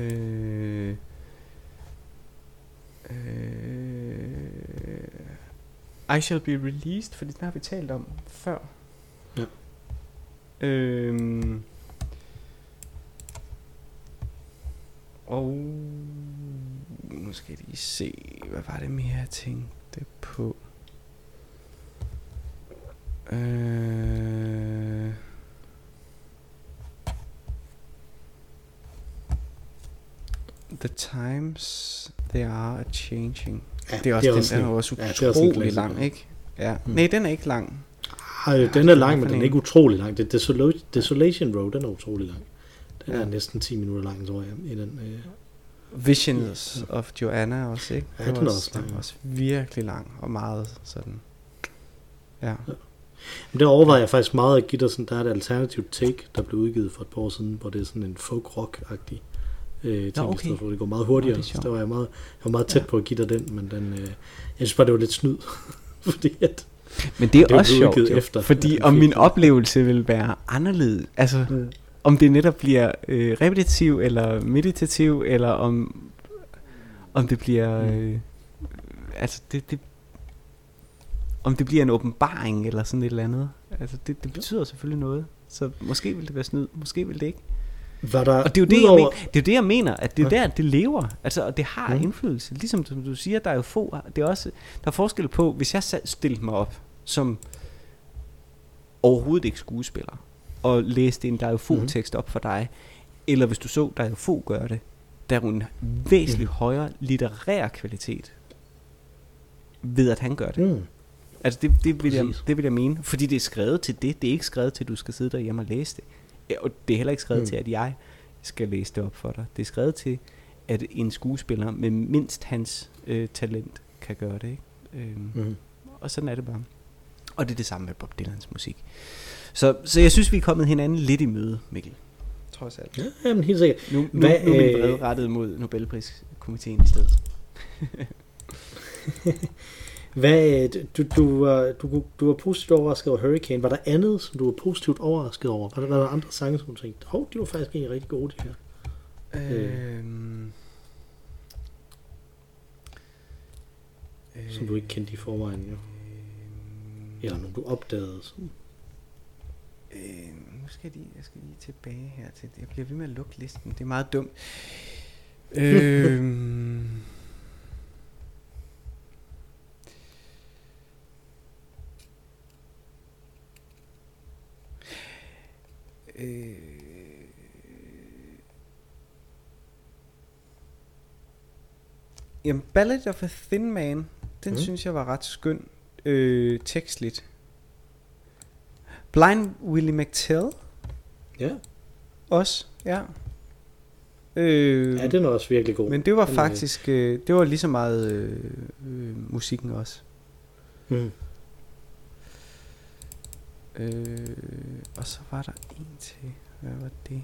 øh, øh, I Shall Be Released, fordi den har vi talt om før. Ja. Øhm, og nu skal jeg lige se, hvad var det mere, jeg tænkte på? Øh, the times they are changing. Ja, Det er også, det er også den, den er også ja, det utrolig klassiker. lang, ikke? Ja. Mm. Nej, den er ikke lang. Ej, den er lang, men den en? er ikke utrolig lang. Det Desola- Desolation Road, den er utrolig lang. Den Ja. er næsten 10 minutter lang, tror jeg, i den. Øh. Visions of Joanna også, ikke? Ja, Den er var også lang, ja. også virkelig lang og meget sådan. Ja. Men der overvejede jeg faktisk meget at give dig sådan, der er et alternativt take, der blev udgivet for et par år siden, hvor det er sådan en folk-rock-agtig øh, ting, Nå, okay. for, det går meget Nå, hurtigere. det er så der var jeg meget, jeg var meget tæt Ja. på at give dig den, men den, øh, jeg synes bare, det var lidt snyd. fordi at, Men det er Det også sjovt, jo, efter, fordi om min oplevelse vil være anderledes, altså mm. Om det netop bliver øh, repetitiv eller meditativ, eller om om det bliver Mm. øh, altså det, det om det bliver en åbenbaring eller sådan et eller andet. Altså det, det betyder selvfølgelig noget. Så måske vil det være snyd, måske vil det ikke. Var der Og det er jo det, udover... jeg mener, det, er jo det, jeg mener, at det er Ja. der, det lever. Altså, og det har Mhm. indflydelse. Ligesom som du siger, der er jo få, det er også, der er forskel på, hvis jeg stillede mig op som overhovedet ikke skuespiller, og læste en der er jo få Mhm. tekst op for dig, eller hvis du så der er jo få gøre det, der er en væsentligt Mhm. højere litterær kvalitet ved at han gør det. Mm. Altså det, det, vil jeg, Præcis. det vil jeg mene, fordi det er skrevet til det. Det er ikke skrevet til, at du skal sidde derhjemme og læse det. Og det er heller ikke skrevet Mm. mm. til, at jeg skal læse det op for dig. Det er skrevet til, at en skuespiller med mindst hans øh, talent kan gøre det. Ikke? Øhm, Mm. og sådan er det bare. Og det er det samme med Bob Dylans musik. Så, så jeg synes, vi er kommet hinanden lidt i møde, Mikkel. Trods alt. Ja, jamen, helt sikkert. Nu, nu, Hvad, nu er min øh, vrede rettet mod Nobelpriskomiteen i stedet. Hvad, du, du, var, du, du var positivt overrasket over Hurricane. Var der andet, som du var positivt overrasket over? Var der, var der andre sange, som du tænkte, hov, de var faktisk egentlig rigtig gode, de her? Øhm, Som du ikke kendte i forvejen, jo. Eller nogle, du opdagede. Sådan. Øh, nu skal jeg, lige, jeg skal lige tilbage her til Jeg bliver ved med at lukke listen. Det er meget dumt. øhm, øh, jamen, Ballad of a Thin Man, den mm. synes jeg var ret skøn øh, tekstligt. Blind Willie McTell Ja. også, ja. Øh, ja, den er også virkelig god. men det var Den faktisk, øh, det var lige så meget øh, øh, musikken også. Mm. Øh, og så var der en til. Hvad var det? Jeg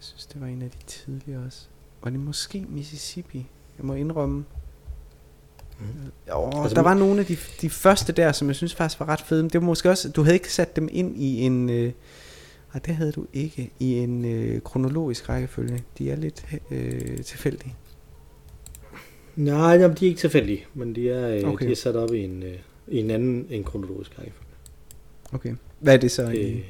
synes, det var en af de tidligere også. Var det måske Mississippi? Jeg må indrømme. Oh, Altså, der var nogle af de, de første der, som jeg synes faktisk var ret fede. Men det var måske også, du havde ikke sat dem ind i en... Øh, nej, det havde du ikke. I en øh, kronologisk rækkefølge. De er lidt øh, tilfældige. Nej, jamen, de er ikke tilfældige, men de er, okay. Okay. de er sat op i en, øh, i en anden en kronologisk rækkefølge. Okay. Hvad er det så? Øh, i?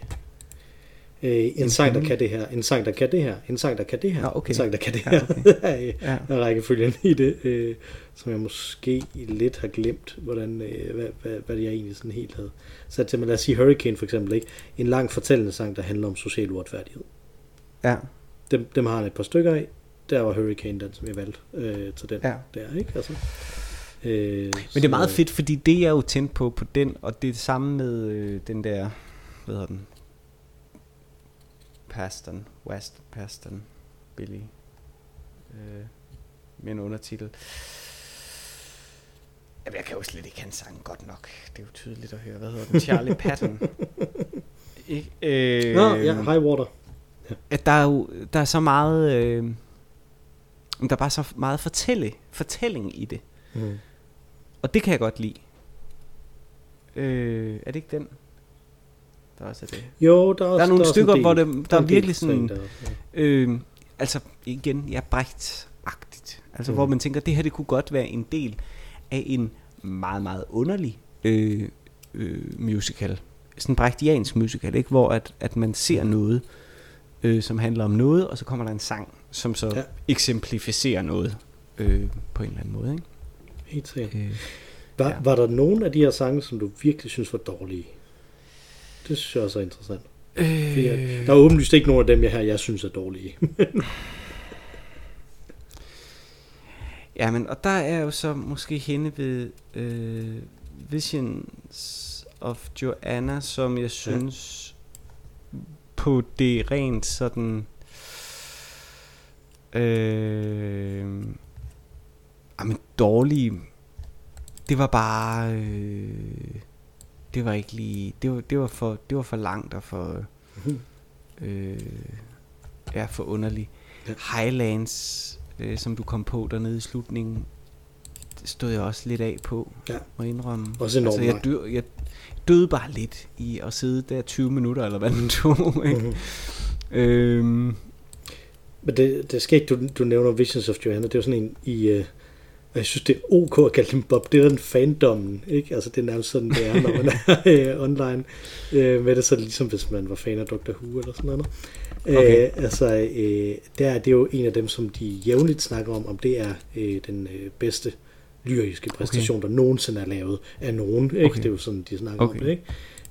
Øh, en sang, der kan det her, en sang, der kan det her, en sang, der kan det her, Nå, okay. en sang, der kan det Ja, her. okay. okay. Ja. er rækkefølgen i det, øh, som jeg måske lidt har glemt, hvordan, øh, hvad, hvad, hvad det jeg egentlig sådan helt havde sat til. Men lad os sige Hurricane for eksempel, ikke? En lang fortællende sang, der handler om social uretfærdighed. ja. Dem, dem har han et par stykker af. Der var Hurricane den, som jeg valgte øh, til den Ja. der, ikke? Altså, øh, Men det er meget fedt, fordi det er jo tændt på på den, og det er det samme med øh, den der, hvad hedder den? Paston, West Paston, Billy, øh, med en undertitel. Jamen, jeg kan jo slet ikke hans sang godt nok. Det er jo tydeligt at høre. Hvad hedder den? Charlie Patton. ikke? Øh, Nå, ja, High Water. at der er jo der er så meget, øh, der er bare så meget fortælle, fortælling i det. Mm. Og det kan jeg godt lide. Øh, er det ikke den? Der også er det. Jo, der er, også, Der er nogle en stykker, hvor det, der er virkelig sådan, Der, ja. øh, altså igen, ja, Brecht-agtigt. Altså Mm. hvor man tænker, det her det kunne godt være en del af en meget, meget underlig øh, øh, musical. Sådan en brechtiansk musical, ikke? Hvor at, at man ser noget, øh, som handler om noget, og så kommer der en sang, som så ja. eksemplificerer noget øh, på en eller anden måde, ikke? Helt sikkert. Øh, Var, Ja. var der nogen af de her sange, som du virkelig synes var dårlige? Det synes jeg også er interessant. Fordi jeg- øh, Der er åbenlyst ikke nogen af dem, jeg her, jeg synes er dårlige. Ja, men og der er jo så måske henne ved øh, Visions of Joanna, som jeg synes ja. på det rent sådan øh, men dårlige det var bare øh, det var ikke lige det var, det var for det var for langt og for øh, ja for underligt Ja. Highlands øh, som du kom på dernede i slutningen stod jeg også lidt af på Ja. må jeg indrømme Også enormt altså, jeg, dø, jeg døde bare lidt i at sidde der 20 minutter eller hvad den tog ikke? Mhm. øhm, Men det, det skægt, du, du nævner Visions of Joanna. Det jo sådan en i... Uh, Og jeg synes, det er ok at kalde dem Bob Dylan fandommen, ikke? Altså, det er nærmest sådan, det er, når man er øh, online øh, med det, så ligesom, hvis man var fan af Dr. Who eller sådan noget. Okay. Øh, altså, øh, der er det jo en af dem, som de jævnligt snakker om, om det er øh, den øh, bedste lyriske præstation, okay. der nogensinde er lavet af nogen. Ikke? Okay. Det er jo sådan, de snakker okay. om det. Ikke?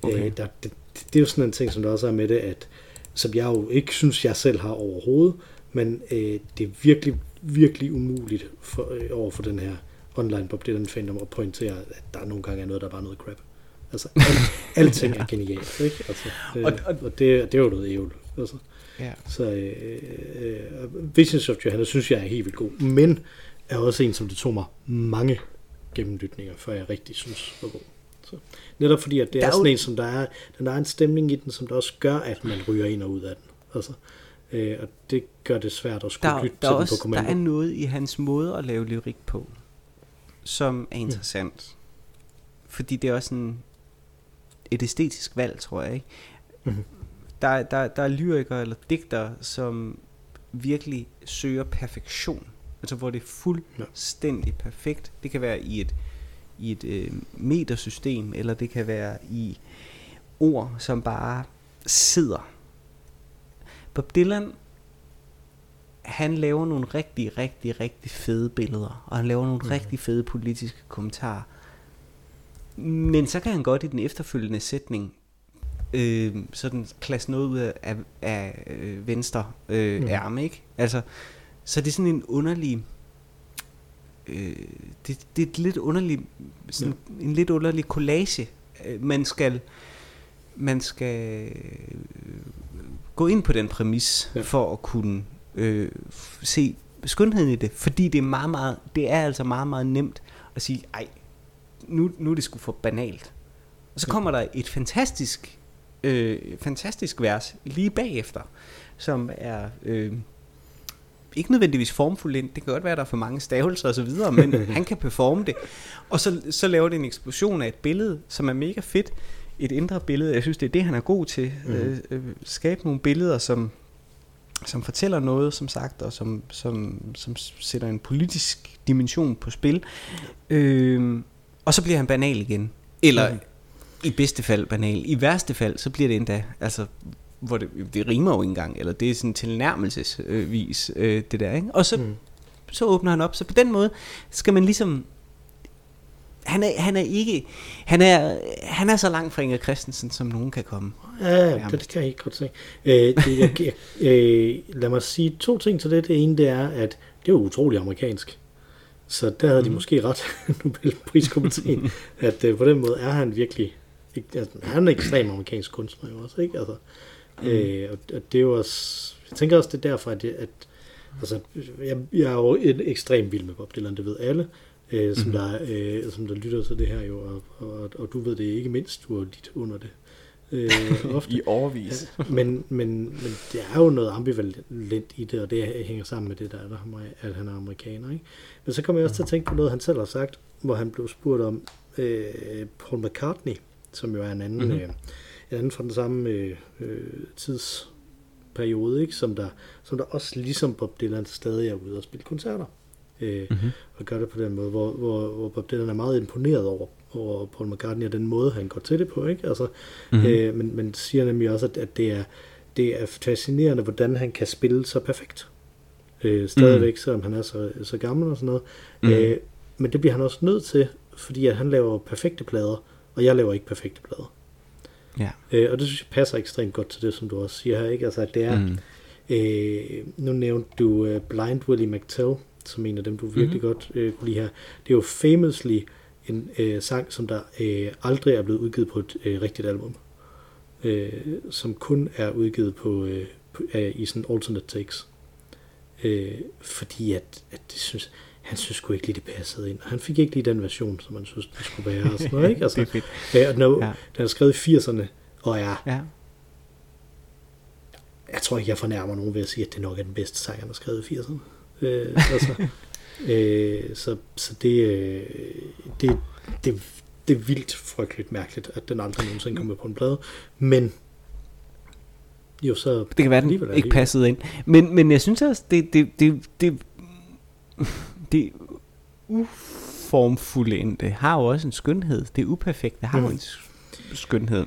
Okay. Øh, der, det, det er jo sådan en ting, som der også er med det, at som jeg jo ikke synes, jeg selv har overhovedet, men øh, det er virkelig, virkelig umuligt for, øh, over for den her online Bob Dylan fandom at pointere, at der nogle gange er noget, der er bare noget crap. Altså, alt, alting er genialt, ikke? Altså, øh, og, og, og det, det er jo noget ævl. Altså. Ja. Så øh, øh, Visions of Johanna synes jeg er helt vildt god, men er også en, som det tog mig mange gennemlytninger, før jeg rigtig synes var god. Så, netop fordi, at det der er, er sådan jo... en, som der er, den er en stemning i den, som der også gør, at man ryger ind og ud af den. Altså, øh, og det gør det svært at skulle der, lytte der til også, på kommando. Der er noget i hans måde at lave lyrik på, som er interessant. Ja. Fordi det er også en, et æstetisk valg, tror jeg. Ikke? Mm-hmm. Der, der, der er lyrikere eller digter, som virkelig søger perfektion. Altså hvor det er fuldstændig perfekt. Det kan være i et, i et øh, metersystem, eller det kan være i ord, som bare sidder. Bob Dylan, han laver nogle rigtig, rigtig, rigtig fede billeder, og han laver nogle mm. rigtig fede politiske kommentarer. Men så kan han godt i den efterfølgende sætning øh, sådan klasse noget ud af, af, af øh, venstre øh, mm. ærme, ikke? Altså, så det er sådan en underlig... Øh, det, det er et lidt underlig, sådan ja. en lidt underlig collage. Øh, man skal, man skal gå ind på den præmis ja. for at kunne øh, se skønheden i det, fordi det er meget, meget, det er altså meget, meget nemt at sige, ej, nu, nu er det sgu for banalt. Og så kommer der et fantastisk, øh, fantastisk vers lige bagefter, som er øh, ikke nødvendigvis formfuldt ind. Det kan godt være, at der er for mange stavelser og så videre, men han kan performe det. Og så, så laver det en eksplosion af et billede, som er mega fedt. Et indre billede. Jeg synes, det er det, han er god til. Mm. Øh, øh, skabe nogle billeder, som, som fortæller noget, som sagt, og som, som, som sætter en politisk dimension på spil. Øh, og så bliver han banal igen. Eller mm. i bedste fald banal. I værste fald, så bliver det endda altså hvor det, det rimer jo ikke engang, eller det er sådan tilnærmelsesvis, øh, det der, ikke? Og så, mm. så åbner han op, så på den måde skal man ligesom, han er, han er ikke, han er, han er så langt fra Inger Christensen, som nogen kan komme. Ja, det, det kan jeg ikke godt se. Øh, det, jeg, jeg, øh, lad mig sige to ting til det. Det ene, det er, at det er jo utrolig amerikansk. Så der havde mm. de måske ret, Nobelpriskomiteen, at øh, på den måde er han virkelig, altså, han er en ekstrem amerikansk kunstner jo også, ikke? Altså, Mm. Øh, og, og det er jo også, jeg tænker også, det er derfor, at, at altså, jeg, jeg er jo en ekstrem vild med Bob Dylan, det ved alle, øh, som, mm. der, øh, som der lytter til det her jo, og, og, og du ved det ikke mindst, du har lidt under det. Øh, ofte. I overvis. Ja, men, men, men det er jo noget ambivalent i det, og det hænger sammen med det der, at han er amerikaner. Ikke? Men så kommer jeg også til at tænke på noget, han selv har sagt, hvor han blev spurgt om øh, Paul McCartney, som jo er en anden mm-hmm. øh, anden fra den samme øh, øh, tidsperiode, ikke? Som, der, som der også ligesom Bob Dylan stadig er ude og spille koncerter. Øh, mm-hmm. Og gør det på den måde, hvor, hvor, hvor Bob Dylan er meget imponeret over, over Paul McCartney og den måde, han går til det på. Ikke? Altså, mm-hmm. øh, men, men siger nemlig også, at, at det, er, det er fascinerende, hvordan han kan spille så perfekt. Øh, stadigvæk, mm. selvom han er så, så gammel og sådan noget. Mm. Øh, men det bliver han også nødt til, fordi at han laver perfekte plader, og jeg laver ikke perfekte plader. Ja. Øh, og det synes jeg passer ekstremt godt til det, som du også siger her, ikke? Altså, at det er, mm. øh, nu nævnte du uh, Blind Willie McTell, som en af dem, du virkelig mm. godt øh, kunne lide her. Det er jo famously en øh, sang, som der øh, aldrig er blevet udgivet på et øh, rigtigt album. Øh, som kun er udgivet på, øh, på øh, i sådan alternate takes. Øh, fordi at, at det synes, han synes sgu ikke lige, det passede ind. Han fik ikke lige den version, som han synes, det skulle være. Og sådan noget, ikke? Altså, det er fedt. Ja, og no, ja. Den er skrevet i 80'erne, og er... Ja. Jeg tror ikke, jeg fornærmer nogen ved at sige, at det nok er den bedste sang, han har skrevet i 80'erne. Øh, altså, øh, så, så det, øh, det, det, det er vildt frygteligt mærkeligt, at den aldrig nogensinde kommer på en plade. Men jo, så... Det kan være, den ikke passede ind. Men, men jeg synes også, det, det, det, det det uformfuldendte har jo også en skønhed. Det uperfekte har jo Mm. en skønhed.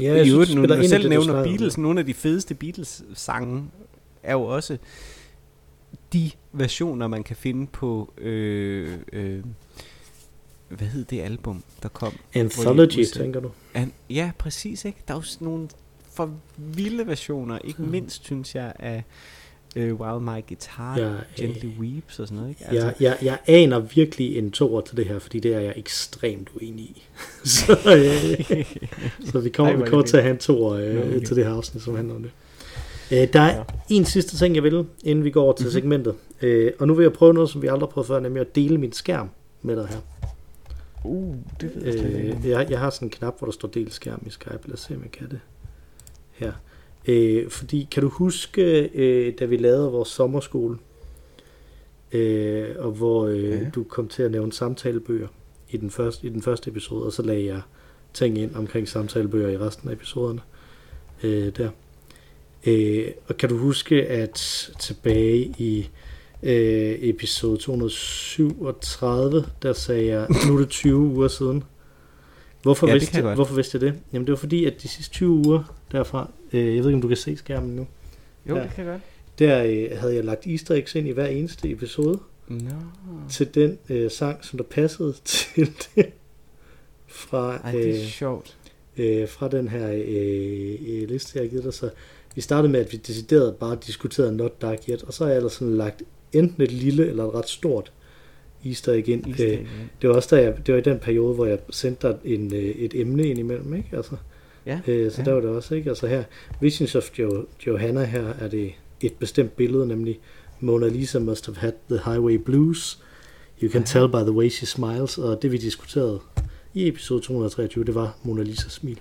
Ja, jeg I øvrigt, det nu, når selv det, nævner. Beatles, nogle af de fedeste Beatles-sange er jo også de versioner, man kan finde på, øh, øh, hvad hed det album, der kom? Anthology, udsendte- tænker du? An, ja, præcis, ikke? Der er jo nogle for vilde versioner, ikke Mm. mindst, synes jeg, af øh, While My Guitar Ja, Gently Weeps og sådan noget, ikke? Jeg, jeg, jeg aner virkelig en toer til det her, fordi det er jeg ekstremt uenig i. så, øh, så vi kommer, Ej, vi er kommer til at have en toer øh, okay. til det her afsnit, som handler om det. Øh, der er Ja. en sidste ting, jeg vil, inden vi går over til Mhm. segmentet. Øh, og nu vil jeg prøve noget, som vi aldrig har prøvet før, nemlig at dele min skærm med dig her. Uh, det ved jeg. Øh, jeg, jeg har sådan en knap, hvor der står del skærm i Skype. Lad os se, om jeg kan det. Her. Øh, fordi, kan du huske, øh, da vi lavede vores sommerskole, øh, og hvor øh, ja. du kom til at nævne samtalebøger i den, første, i den første episode, og så lagde jeg ting ind omkring samtalebøger i resten af episoderne øh, der. Øh, og kan du huske, at tilbage i øh, episode 237, der sagde jeg, nu er det 20 uger siden. Hvorfor, Ja, vidste, jeg hvorfor vidste jeg det? Jamen det var fordi, at de sidste 20 uger derfra, øh, jeg ved ikke om du kan se skærmen nu, Jo, Ja. det kan jeg godt. der øh, havde jeg lagt easter eggs ind i hver eneste episode Nå. til den øh, sang, som der passede til det fra, Ej, det er øh, sjovt. øh, fra den her øh, øh, liste, jeg har givet dig. Så vi startede med, at vi decideret bare diskuterede Not Dark Yet, og så har jeg ellers sådan lagt enten et lille eller et ret stort easter egg ind. Easter Øh, egg, ja. det var også der, jeg, det var i den periode, hvor jeg sendte dig en, øh, et emne ind imellem, ikke? Altså, Ja, øh, så ja. der var det også, ikke? Altså her, Visions of jo, Johanna her, er det et bestemt billede, nemlig Mona Lisa must have had the highway blues. You can Aha. tell by the way she smiles. Og det vi diskuterede i episode 223, det var Mona Lisas smil.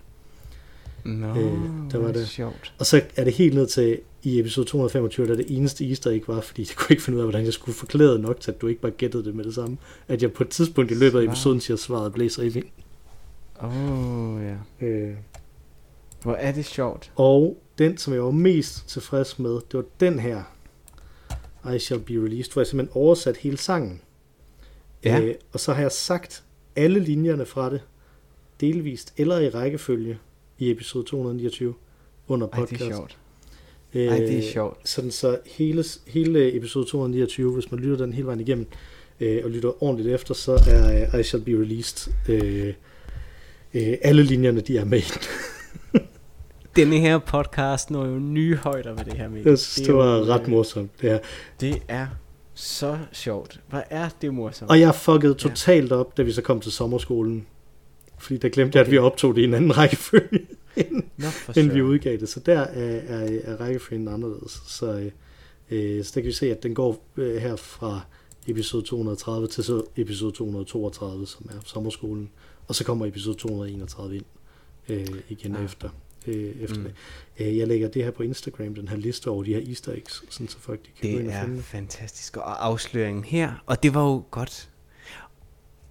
Nå, Øh, der var det. sjovt. Og så er det helt ned til i episode 225, der det eneste easter ikke var, fordi jeg kunne ikke finde ud af, hvordan jeg skulle forklare nok til, at du ikke bare gættede det med det samme. At jeg på et tidspunkt i løbet af episoden siger, svaret blæser i vind. Åh, oh, ja. Øh, Hvor er det sjovt. og den, som jeg var mest tilfreds med, det var den her. I Shall Be Released, hvor jeg simpelthen oversat hele sangen. Ja. Øh, og så har jeg sagt alle linjerne fra det, delvist eller i rækkefølge, i episode 229 under Ej, podcast. det er sjovt. Øh, Ej, det er sjovt. Sådan så hele, hele episode 229, hvis man lytter den hele vejen igennem, øh, og lytter ordentligt efter, så er øh, I Shall Be Released. Øh, øh, alle linjerne, de er med. Denne her podcast når jo nye højder med det her med. Jeg synes, det var ret øh, morsomt. Det her. Det er så sjovt. Hvor er det morsomt. Og jeg fuckede totalt op, da vi så kom til sommerskolen. Fordi der glemte jeg, at vi optog det i en anden rækkefølge, end, Nå, end vi udgav det. Så der er, er, er rækkefølgen anderledes. Så, øh, øh, så der kan vi se, at den går øh, her fra episode 230 til så episode 232, som er sommerskolen. Og så kommer episode 231 ind øh, igen Ah. efter. Øh, efter Mm. det. Øh, jeg lægger det her på Instagram, den her liste over de her easter eggs, sådan så folk de kan Det er finde fantastisk. Og afsløringen her, og det var jo godt.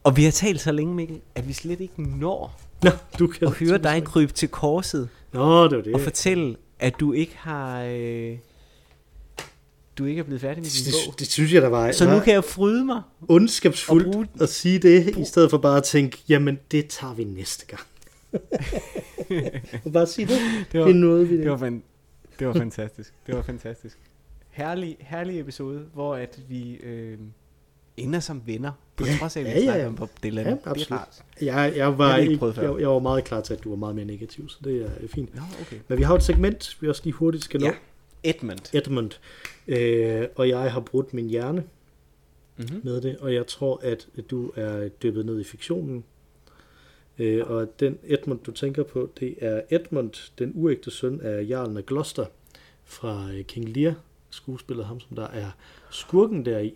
Og vi har talt så længe, Mikkel, at vi slet ikke når Nå, du kan at høre dig krybe til korset Nå, det var det. og fortælle, at du ikke har... Øh, du ikke er blevet færdig med det, din bog. det, det, synes jeg, der var, Så nu kan jeg fryde mig. ondskabsfuldt og bruge- at sige det, i stedet for bare at tænke, jamen det tager vi næste gang. og bare sige det. Det var, Det er noget, vi det var, fan, det var fantastisk. Det var fantastisk. Herlig, herlig episode, hvor at vi øh, ender som venner. På Ja, trods af, at ja, ja, ja. om Bob Dylan. Ja, det er absolut. rart. Jeg, jeg, Jeg var har ikke jeg, jeg var meget klar til, at du var meget mere negativ, så det er fint. Nå, okay. Men vi har et segment, vi også lige hurtigt skal nå. Ja. Edmund. Edmund. Øh, og jeg har brudt min hjerne Mm-hmm. med det, og jeg tror, at du er dyppet ned i fiktionen. Øh, og den Edmund, du tænker på, det er Edmund, den uægte søn af Jarlen af Gloucester fra øh, King Lear, skuespillet ham, som der er skurken deri.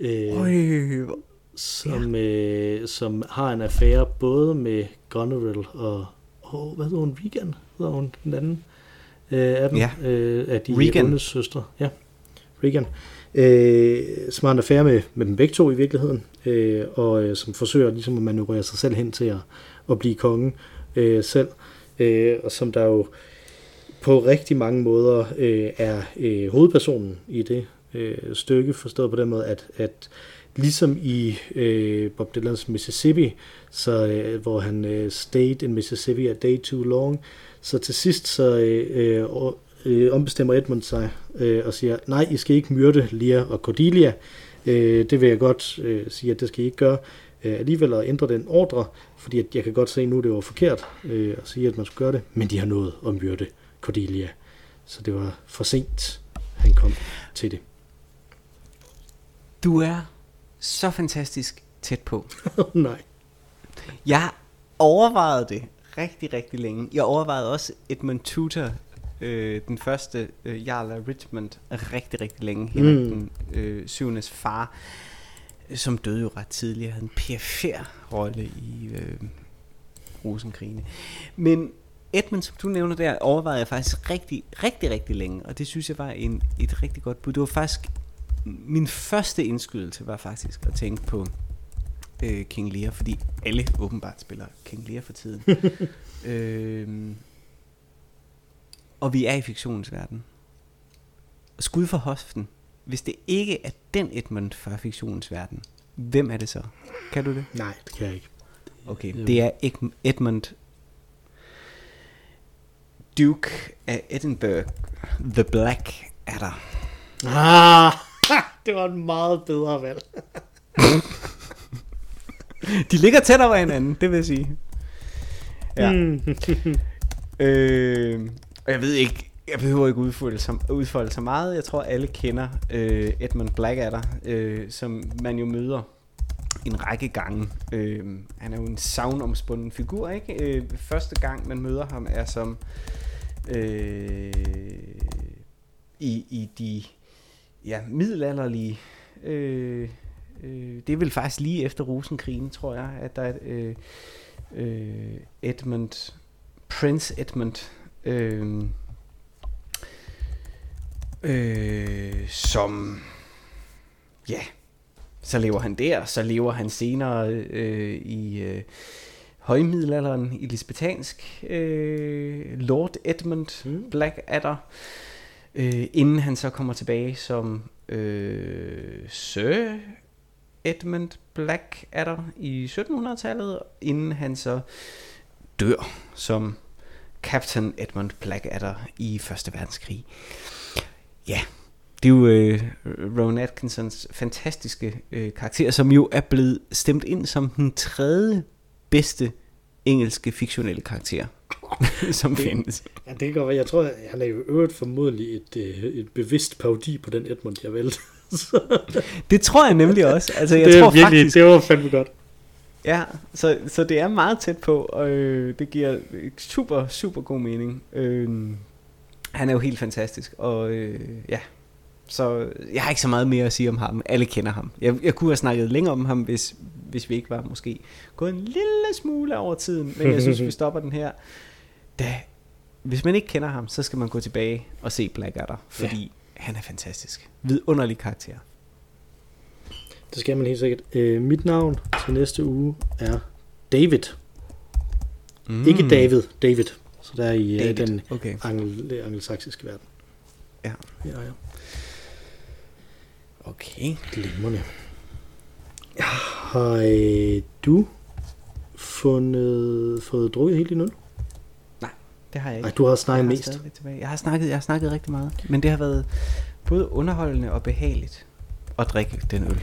Øh, Øj, hvor- som, øh, som har en affære både med Goneril og, oh, hvad hedder hun, Regan? Hedder hun den anden øh, af dem? Ja. Øh, af de Regan. søstre. Ja, Regan. Øh, som har en affære med, med dem begge to i virkeligheden, øh, og øh, som forsøger ligesom at manøvrere sig selv hen til at, at blive konge øh, selv, øh, og som der jo på rigtig mange måder øh, er øh, hovedpersonen i det øh, stykke, forstået på den måde, at, at ligesom i øh, Bob Dylans Mississippi, så, øh, hvor han øh, stayed in Mississippi a day too long, så til sidst så øh, øh, øh ombestemmer Edmund sig øh, og siger, nej, I skal ikke myrde Lia og Cordelia, øh, det vil jeg godt øh, sige, at det skal I ikke gøre, øh, alligevel at ændre den ordre, fordi at jeg kan godt se nu, det var forkert øh, at sige, at man skulle gøre det, men de har nået at myrde Cordelia. Så det var for sent, han kom til det. Du er så fantastisk tæt på. Nej. Jeg overvejede det rigtig, rigtig længe. Jeg overvejede også Edmund Tudor, øh, den første øh, Jarl af Richmond, rigtig, rigtig længe. Henrik mm. den øh, syvendes far, som døde jo ret tidligt, havde en perifær rolle i øh, Rosenkrigene. Men Edmund, som du nævner der, overvejede jeg faktisk rigtig, rigtig, rigtig længe, og det synes jeg var en, et rigtig godt bud. Det var faktisk, min første indskydelse var faktisk at tænke på øh, King Lear, fordi alle åbenbart spiller King Lear for tiden. øh, og vi er i fiktionens verden. Skud for hoften. Hvis det ikke er den Edmund fra fiktionens verden, hvem er det så? Kan du det? Nej, det kan jeg ikke. Okay, det er Edmund Duke af Edinburgh, The Black Adder. Ah, det var en meget bedre valg. De ligger tæt over hinanden, det vil jeg sige. Ja. Mm. øh, og jeg ved ikke, jeg behøver ikke udfolde så, udfolde så meget. Jeg tror, alle kender øh, Edmund Blackadder, øh, som man jo møder en række gange. Øh, han er jo en savnomspunden figur, ikke? Øh, første gang, man møder ham, er som øh, i, i de ja, middelalderlige... Øh, øh, det er vel faktisk lige efter Rosenkrigen, tror jeg, at der er øh, øh, Edmund, Prince Edmund, øh, øh, som, ja, så lever han der, så lever han senere øh, i øh, højmiddelalderen i lisbetansk, øh, Lord Edmund mm. Blackadder, øh, inden han så kommer tilbage som øh, Sir Edmund Blackadder i 1700-tallet, inden han så dør som Captain Edmund Blackadder i Første Verdenskrig. Ja, det er jo øh, Rowan Atkinsons fantastiske øh, karakter, som jo er blevet stemt ind som den tredje bedste engelske fiktionelle karakter, som det, findes. Ja, det kan godt være. Jeg tror, han er jo øvrigt formodentlig et, øh, et bevidst parodi på den Edmund, jeg valgte. det tror jeg nemlig også. Altså, jeg det, tror virkelig, faktisk, det var fandme godt. Ja, så, så det er meget tæt på, og øh, det giver super, super god mening. Øh, han er jo helt fantastisk, og øh, ja, så jeg har ikke så meget mere at sige om ham. Alle kender ham. Jeg, jeg kunne have snakket længere om ham, hvis, hvis vi ikke var måske gået en lille smule over tiden, men jeg synes, vi stopper den her. Da, hvis man ikke kender ham, så skal man gå tilbage og se Blackadder, fordi ja. han er fantastisk. Vidunderlig karakter. Det skal man helt sikkert. Øh, mit navn til næste uge er David. Mm. Ikke David, David. Så der er i David. den okay. angel, angelsaksiske verden. Ja. Ja, ja. Okay. Glimrende. Har øh, du fundet, fået drukket helt din øl? Det har jeg ikke. Nej, du har snakket jeg mest. Har jeg har, snakket, jeg har snakket rigtig meget, men det har været både underholdende og behageligt at drikke den øl.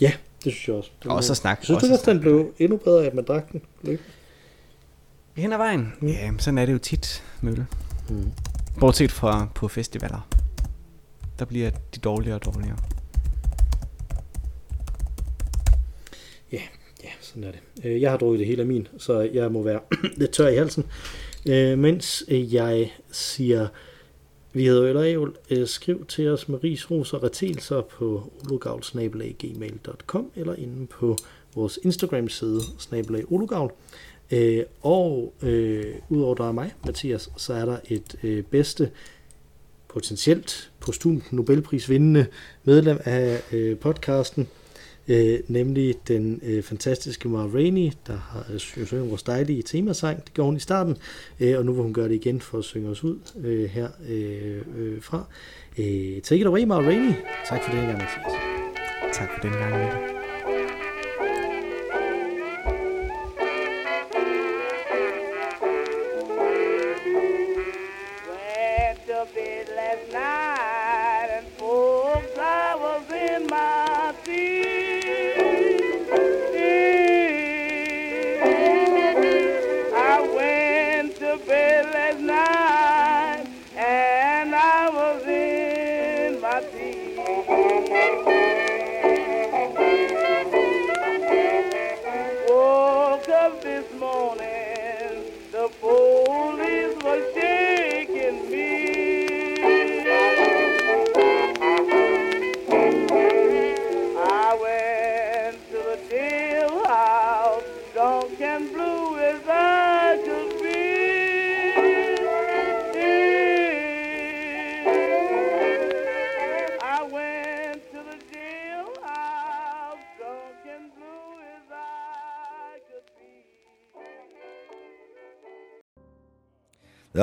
Ja, det synes jeg også. Det og så snak. Synes du, at den blev endnu bedre, at man drak den? Løb? Hen ad vejen? Mm. Ja, sådan er det jo tit med øl. Mm. Bortset fra på festivaler. Der bliver de dårligere og dårligere. Ja, ja, sådan er det. Øh, jeg har drukket det hele af min, så jeg må være lidt tør i halsen. Øh, mens øh, jeg siger, vi hedder Øl og øh, skriv til os med ris, ros og retelser på ologavl.gmail.com eller inde på vores Instagram-side, snabelag Øh, og øh, udover der er mig, Mathias, så er der et øh, bedste potentielt postumt Nobelprisvindende medlem af øh, podcasten, øh, nemlig den øh, fantastiske Ma Rainey, der har øh, sunget vores dejlige temasang. Det gjorde hun i starten, øh, og nu vil hun gøre det igen for at synge os ud øh, her øh, øh, fra. Øh, take it away, Ma Rainey. Tak for det gang, Mathias. Tak for den gang, Mette.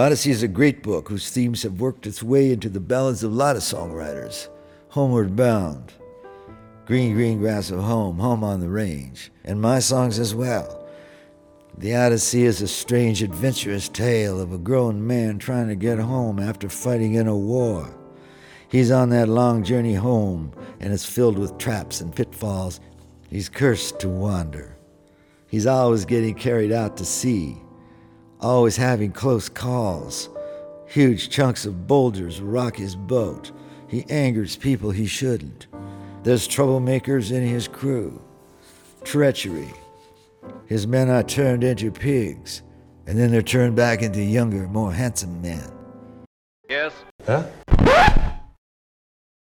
Odyssey is a great book whose themes have worked its way into the ballads of a lot of songwriters. Homeward Bound, Green Green Grass of Home, Home on the Range, and my songs as well. The Odyssey is a strange, adventurous tale of a grown man trying to get home after fighting in a war. He's on that long journey home, and it's filled with traps and pitfalls. He's cursed to wander. He's always getting carried out to sea, always having close calls. Huge chunks of boulders rock his boat. He angers people he shouldn't. There's troublemakers in his crew. Treachery. His men are turned into pigs, and then they're turned back into younger, more handsome men. Yes. Huh?